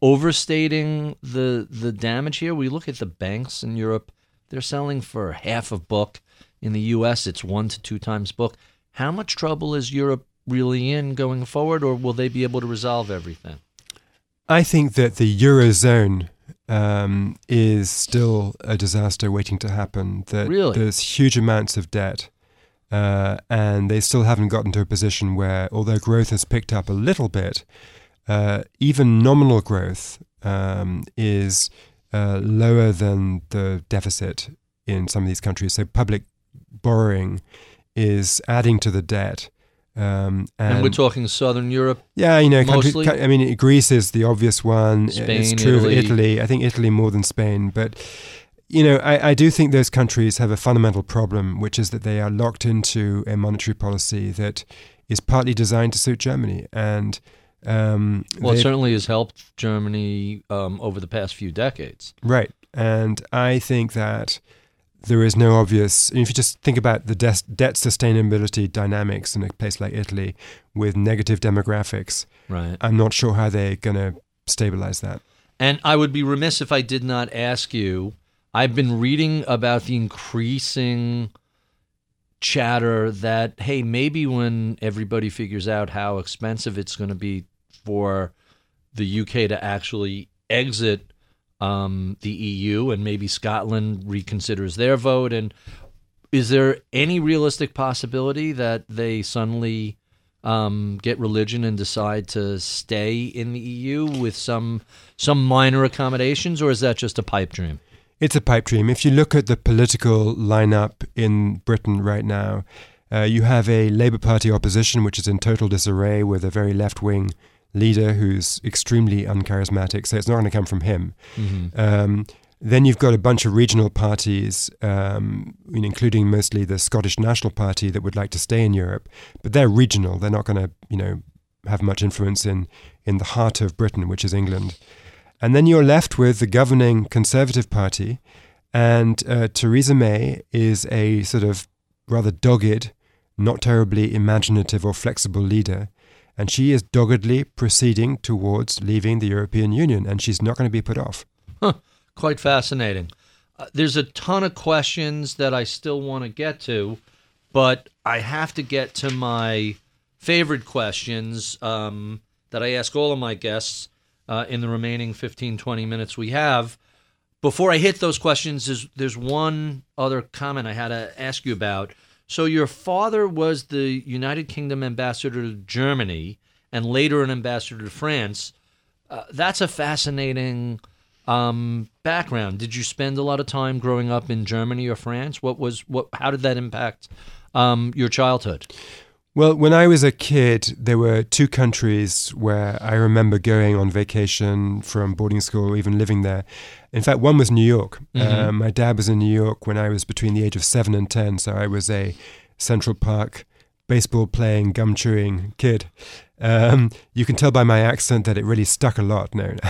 overstating the the damage here? We look at the banks in Europe; they're selling for half of book. In the U.S., it's one to two times book. How much trouble is Europe really in going forward, or will they be able to resolve everything? I think that the eurozone um, is still a disaster waiting to happen. That really? there's huge amounts of debt, uh, and they still haven't gotten to a position where, although growth has picked up a little bit, uh, even nominal growth um, is uh, lower than the deficit in some of these countries. So public borrowing is adding to the debt. Um, and, and, we're talking Southern Europe. Yeah, you know, country, I mean, Greece is the obvious one. Spain, it's true Italy. of Italy. I think Italy more than Spain, but you know, I, I, do think those countries have a fundamental problem, which is that they are locked into a monetary policy that is partly designed to suit Germany. And um, well, it certainly has helped Germany um, over the past few decades. Right, and I think that there is no obvious. If you just think about the de- debt sustainability dynamics in a place like Italy with negative demographics, right? I'm not sure how they're going to stabilize that. And I would be remiss if I did not ask you. I've been reading about the increasing chatter that hey, maybe when everybody figures out how expensive it's going to be for the UK to actually exit um, the EU and maybe Scotland reconsiders their vote? And is there any realistic possibility that they suddenly um, get religion and decide to stay in the EU with some some minor accommodations, or is that just a pipe dream? It's a pipe dream. If you look at the political lineup in Britain right now, uh, you have a Labour Party opposition which is in total disarray with a very left wing leader who's extremely uncharismatic, so it's not going to come from him. Mm-hmm. Um, then you've got a bunch of regional parties, um, including mostly the Scottish National Party that would like to stay in Europe, but they're regional. They're not going to, you know, have much influence in in the heart of Britain, which is England. And then you're left with the governing Conservative Party, and uh, Theresa May is a sort of rather dogged, not terribly imaginative or flexible leader and she is doggedly proceeding towards leaving the European Union, and she's not going to be put off. Huh. Quite fascinating. Uh, there's a ton of questions that I still want to get to, but I have to get to my favorite questions um, that I ask all of my guests uh, in the remaining 15, 20 minutes we have. Before I hit those questions, there's, there's one other comment I had to ask you about. So your father was the United Kingdom ambassador to Germany and later an ambassador to France. Uh, that's a fascinating um, background. Did you spend a lot of time growing up in Germany or France? What was what? How did that impact um, your childhood? Well, when I was a kid, there were two countries where I remember going on vacation from boarding school or even living there. In fact, one was New York. Mm-hmm. Uh, my dad was in New York when I was between the age of seven and 10. So I was a Central Park baseball playing, gum chewing kid. Um, you can tell by my accent that it really stuck a lot. No,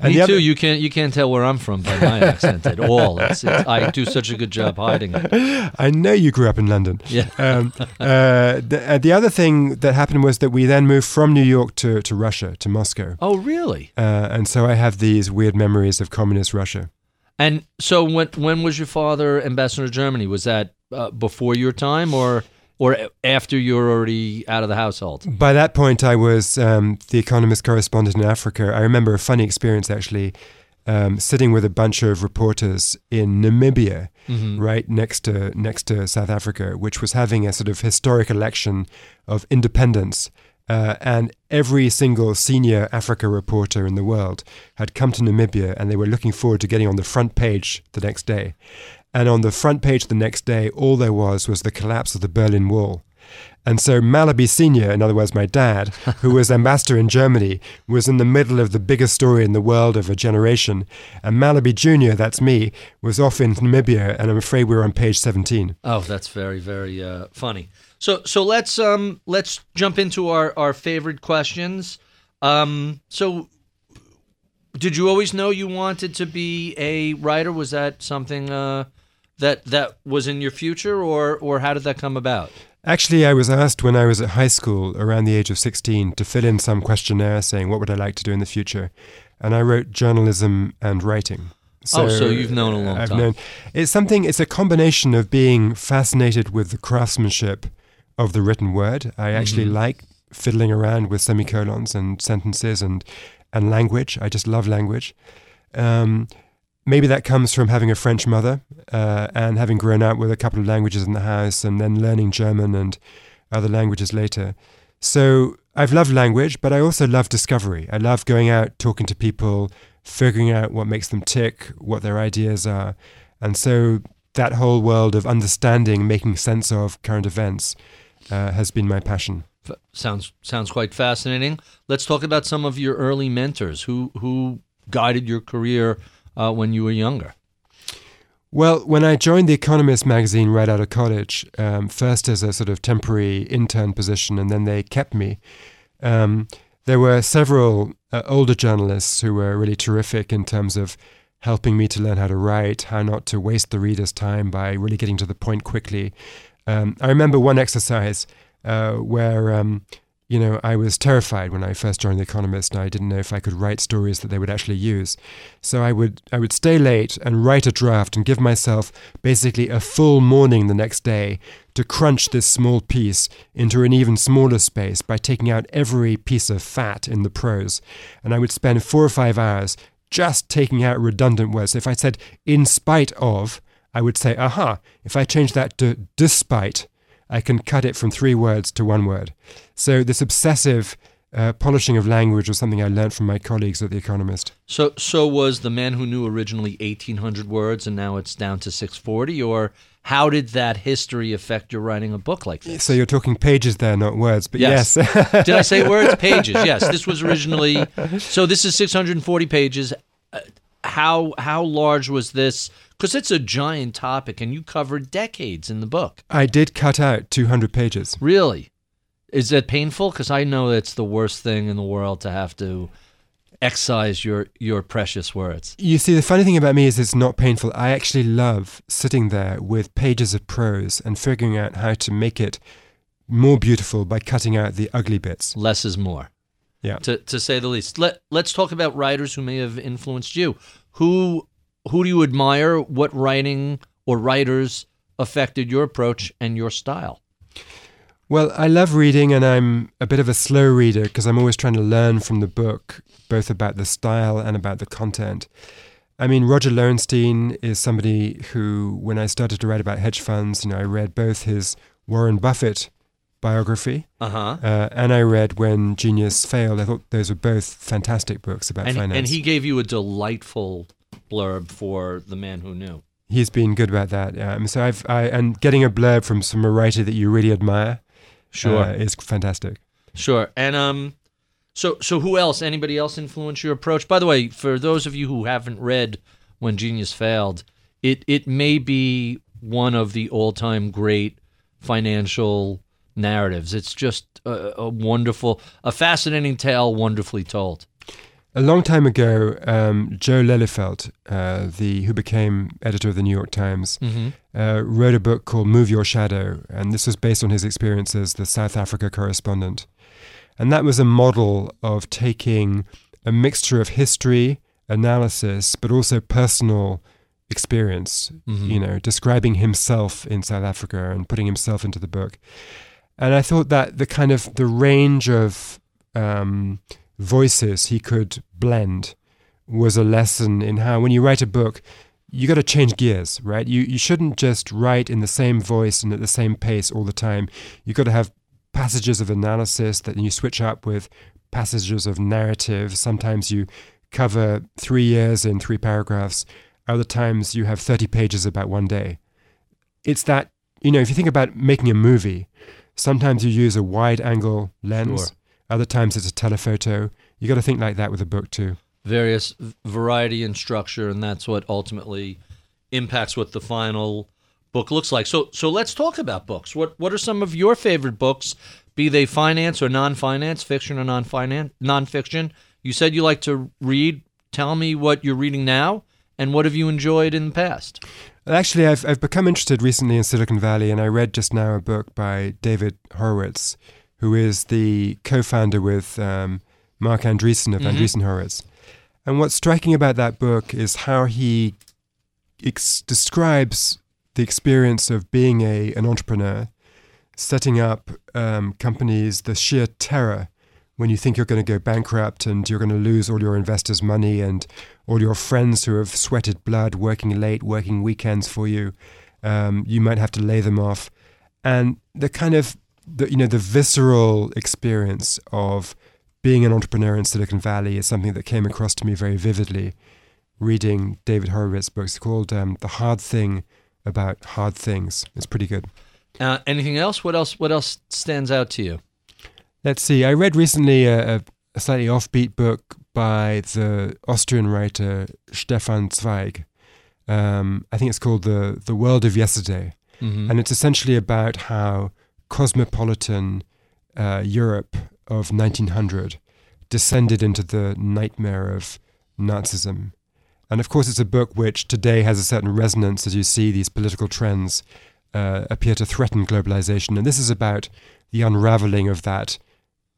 and me too. You can't you can't tell where I'm from by my accent at all. It's, it's, I do such a good job hiding it. I know you grew up in London. Yeah. Um, uh, the, uh, the other thing that happened was that we then moved from New York to, to Russia to Moscow. Oh, really? Uh, and so I have these weird memories of communist Russia. And so when when was your father ambassador to Germany? Was that uh, before your time or? Or after you're already out of the household? By that point, I was um, the Economist correspondent in Africa. I remember a funny experience actually. Um, sitting with a bunch of reporters in Namibia, mm-hmm. right next to next to South Africa, which was having a sort of historic election of independence, uh, and every single senior Africa reporter in the world had come to Namibia, and they were looking forward to getting on the front page the next day. And on the front page the next day, all there was was the collapse of the Berlin Wall. And so Mallaby Sr., in other words, my dad, who was ambassador in Germany, was in the middle of the biggest story in the world of a generation. And Mallaby Jr., that's me, was off in Namibia, and I'm afraid we are on page 17. Oh, that's very, very uh, funny. So, so let's um, let's jump into our, our favorite questions. Um, so, did you always know you wanted to be a writer? Was that something uh, that that was in your future, or or how did that come about? Actually, I was asked when I was at high school, around the age of 16, to fill in some questionnaire saying what would I like to do in the future, and I wrote journalism and writing. So, oh, so you've known a long I've time. Known, it's something. It's a combination of being fascinated with the craftsmanship of the written word. I actually mm-hmm. like fiddling around with semicolons and sentences and and language. I just love language. Um, maybe that comes from having a French mother uh, and having grown up with a couple of languages in the house and then learning German and other languages later. So I've loved language, but I also love discovery. I love going out, talking to people, figuring out what makes them tick, what their ideas are. And so that whole world of understanding, making sense of current events uh, has been my passion. Sounds sounds quite fascinating. Let's talk about some of your early mentors who who guided your career uh, when you were younger? Well, when I joined The Economist magazine right out of college, um, first as a sort of temporary intern position, and then they kept me, um, there were several uh, older journalists who were really terrific in terms of helping me to learn how to write, how not to waste the reader's time by really getting to the point quickly. Um, I remember one exercise uh, where um, you know, I was terrified when I first joined The Economist, and I didn't know if I could write stories that they would actually use. So I would I would stay late and write a draft and give myself basically a full morning the next day to crunch this small piece into an even smaller space by taking out every piece of fat in the prose. And I would spend four or five hours just taking out redundant words. If I said in spite of, I would say, aha, if I change that to despite, I can cut it from three words to one word. So this obsessive uh, polishing of language was something I learned from my colleagues at The Economist. So, so was the man who knew originally 1,800 words and now it's down to 640, or how did that history affect your writing a book like this? So you're talking pages there, not words, but yes. yes. did I say words? Pages. Yes. This was originally. So this is 640 pages. Uh, how how large was this? Because it's a giant topic, and you covered decades in the book. I did cut out 200 pages. Really? Is that painful? Because I know it's the worst thing in the world to have to excise your your precious words. You see, the funny thing about me is it's not painful. I actually love sitting there with pages of prose and figuring out how to make it more beautiful by cutting out the ugly bits. Less is more yeah. to, to say the least. Let let's talk about writers who may have influenced you. Who who do you admire? What writing or writers affected your approach and your style? Well, I love reading, and I'm a bit of a slow reader because I'm always trying to learn from the book, both about the style and about the content. I mean, Roger Lowenstein is somebody who, when I started to write about hedge funds, you know, I read both his Warren Buffett biography. Uh-huh. Uh, and I read When Genius Failed. I thought those were both fantastic books about and, finance. And he gave you a delightful blurb for The Man Who Knew. He's been good about that. Um, so I've I, and getting a blurb from some a writer that you really admire, sure, uh, is fantastic. Sure, and um, so so who else? Anybody else influence your approach? By the way, for those of you who haven't read When Genius Failed, it it may be one of the all time great financial narratives. It's just a, a wonderful, a fascinating tale, wonderfully told. A long time ago, um, Joe Lelyveld, uh, the who became editor of the New York Times, uh, wrote a book called "Move Your Shadow," and this was based on his experience as the South Africa correspondent. And that was a model of taking a mixture of history, analysis, but also personal experience. You know, describing himself in South Africa and putting himself into the book. And I thought that the kind of the range of um, voices he could blend was a lesson in how when you write a book you got to change gears right? You you shouldn't just write in the same voice and at the same pace all the time. You got to have passages of analysis that you switch up with passages of narrative. Sometimes you cover 3 years in 3 paragraphs. Other times you have 30 pages about one day. It's that you know if you think about making a movie sometimes you use a wide angle lens. Sure. Other times it's a telephoto you got to think like that with a book too various variety and structure, and that's what ultimately impacts what the final book looks like. So, so let's talk about books. What what are some of your favorite books, be they finance or non-finance, fiction or non-finance, non-fiction? You said you like to read. Tell me what you're reading now, and what have you enjoyed in the past? Actually, I've, I've become interested recently in Silicon Valley, and I read just now a book by David Horowitz, who is the co founder with um, Marc Andreessen of Andreessen Horowitz. And what's striking about that book is how he ex- describes the experience of being a, an entrepreneur, setting up um, companies, the sheer terror when you think you're going to go bankrupt and you're going to lose all your investors' money and all your friends who have sweated blood, working late, working weekends for you. Um, you might have to lay them off, and the kind of the you know the visceral experience of being an entrepreneur in Silicon Valley is something that came across to me very vividly. Reading David Horowitz's books called um, "The Hard Thing About Hard Things." It's pretty good. Uh, anything else? What else? What else stands out to you? Let's see. I read recently a, a, slightly offbeat book by the Austrian writer Stefan Zweig. Um, I think it's called the the World of Yesterday, Mhm. and it's essentially about how cosmopolitan uh, Europe of 1900 descended into the nightmare of Nazism. And of course, it's a book which today has a certain resonance as you see these political trends uh, appear to threaten globalization. And this is about the unraveling of that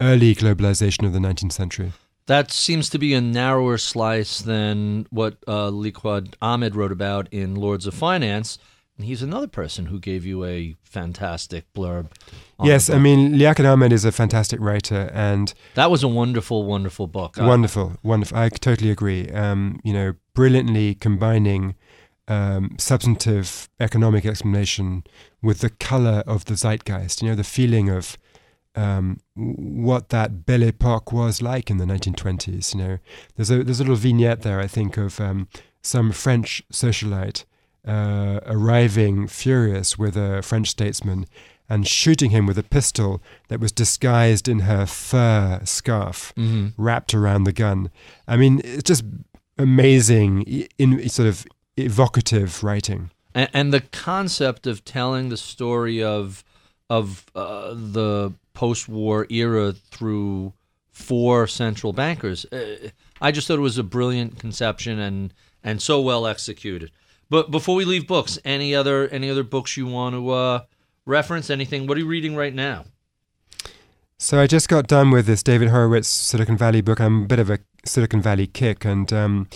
early globalization of the 19th century. That seems to be a narrower slice than what uh, Liaquat Ahamed wrote about in Lords of Finance. He's another person who gave you a fantastic blurb. yes, I mean, Liaquat Ahamed is a fantastic writer and that was a wonderful, wonderful book. Wonderful, wonderful. I totally agree. Um, you know, brilliantly combining um, substantive economic explanation with the color of the zeitgeist. You know, the feeling of um, what that Belle Epoque was like in the 1920s. You know, there's a there's a little vignette there. I think of um, some French socialite uh, arriving furious with a French statesman and shooting him with a pistol that was disguised in her fur scarf Mhm. wrapped around the gun. I mean, it's just amazing, in sort of evocative writing. and, and the concept of telling the story of of uh, the post-war era through four central bankers, uh, I just thought it was a brilliant conception and and so well executed. But before we leave books, any other any other books you want to uh, reference? Anything? What are you reading right now? So I just got done with this David Horowitz Silicon Valley book. I'm a bit of a Silicon Valley kick, and um,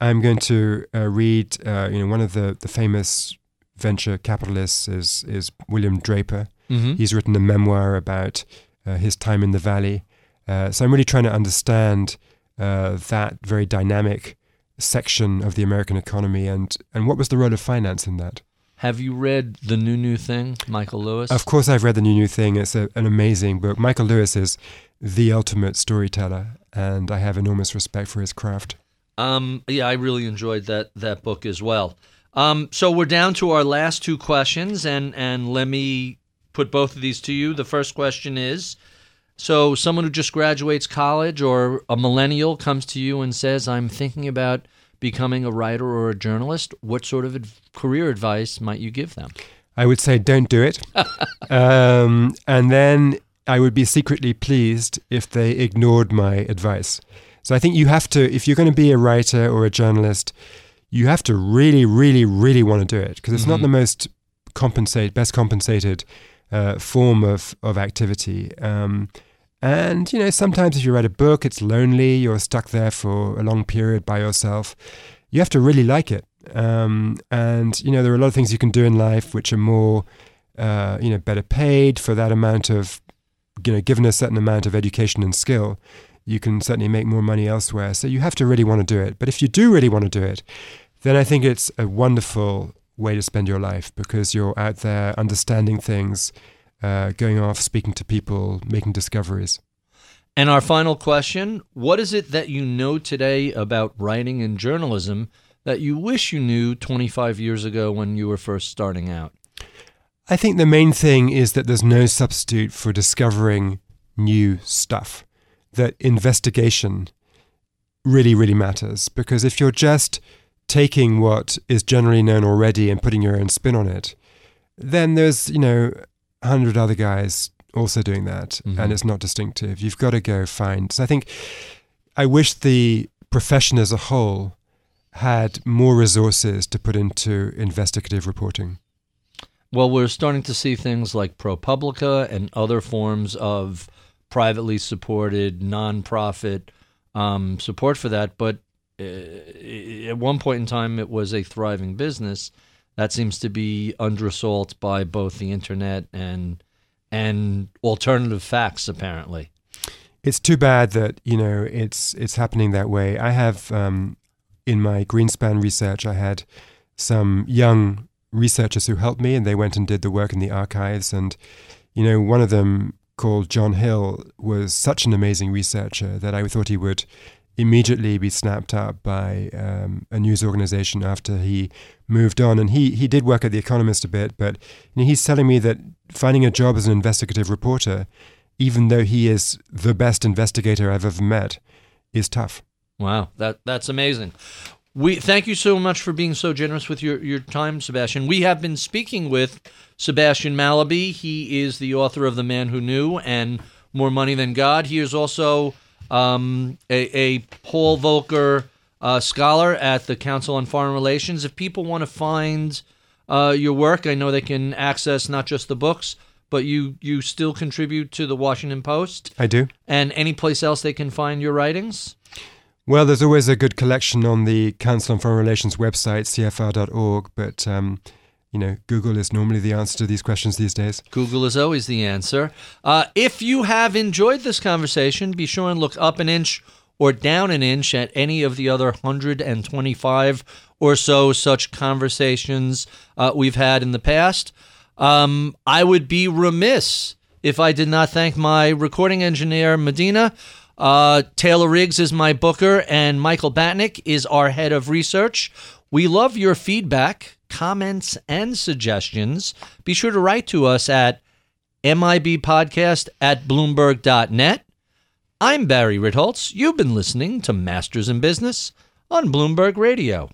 I'm going to uh, read. Uh, you know, one of the, the famous venture capitalists is is William Draper. Mm-hmm. He's written a memoir about uh, his time in the valley. Uh, so I'm really trying to understand uh, that very dynamic section of the American economy and and what was the role of finance in that. Have you read the new new thing, Michael Lewis? Of course, I've read the new new thing. It's a, an amazing book. Michael Lewis is the ultimate storyteller, and I have enormous respect for his craft. Um, yeah, I really enjoyed that that book as well. Um, so we're down to our last two questions, and and let me put both of these to you. The first question is: so someone who just graduates college or a millennial comes to you and says, "I'm thinking about becoming a writer or a journalist." What sort of ad- career advice might you give them? I would say don't do it. um, and then I would be secretly pleased if they ignored my advice. So I think you have to, if you're going to be a writer or a journalist, you have to really, really, really want to do it because it's not the most compensate, best compensated uh, form of of activity. Um, and you know, sometimes if you write a book, it's lonely. You're stuck there for a long period by yourself. You have to really like it. Um, and you know, there are a lot of things you can do in life which are more, uh, you know, better paid for that amount of, you know, given a certain amount of education and skill. You can certainly make more money elsewhere. So you have to really want to do it. But if you do really want to do it, then I think it's a wonderful way to spend your life because you're out there understanding things, uh, going off, speaking to people, making discoveries. And our final question What is it that you know today about writing and journalism that you wish you knew 25 years ago when you were first starting out? I think the main thing is that there's no substitute for discovering new stuff, that investigation really, really matters. Because if you're just taking what is generally known already and putting your own spin on it, then there's, you know, hundred other guys also doing that Mhm. and it's not distinctive. You've got to go find. So I think I wish the profession as a whole had more resources to put into investigative reporting. Well, we're starting to see things like ProPublica and other forms of privately supported nonprofit um, support for that. But uh, at one point in time, it was a thriving business. That seems to be under assault by both the internet and and alternative facts, apparently. It's too bad that you know it's it's happening that way. I have um, in my Greenspan research, I had some young researchers who helped me, and they went and did the work in the archives. And you know, one of them called John Hill was such an amazing researcher that I thought he would immediately be snapped up by um, a news organization after he moved on. And he he did work at The Economist a bit, but you know, he's telling me that finding a job as an investigative reporter, even though he is the best investigator I've ever met, is tough. Wow, that that's amazing. We thank you so much for being so generous with your, your time, Sebastian. We have been speaking with Sebastian Mallaby. He is the author of The Man Who Knew and More Money Than God. He is also um, a, a Paul Volcker uh, scholar at the Council on Foreign Relations. If people want to find uh, your work, I know they can access not just the books, but you you still contribute to the Washington Post I do. and any place else they can find your writings. Well, there's always a good collection on the Council on Foreign Relations website, cfr.org, but um, you know, Google is normally the answer to these questions these days. Google is always the answer. Uh, if you have enjoyed this conversation, be sure and look up an inch or down an inch at any of the other 125 or so such conversations uh, we've had in the past. Um, I would be remiss if I did not thank my recording engineer, Medina. Uh, Taylor Riggs is my booker, and Michael Batnick is our head of research. We love your feedback, comments, and suggestions. Be sure to write to us at mibpodcast at bloomberg.net. I'm Barry Ritholtz. You've been listening to Masters in Business on Bloomberg Radio.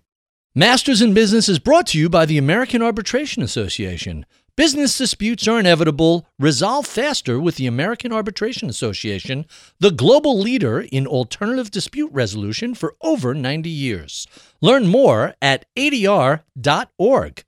Masters in Business is brought to you by the American Arbitration Association. Business disputes are inevitable. Resolve faster with the American Arbitration Association, the global leader in alternative dispute resolution for over 90 years. Learn more at adr.org.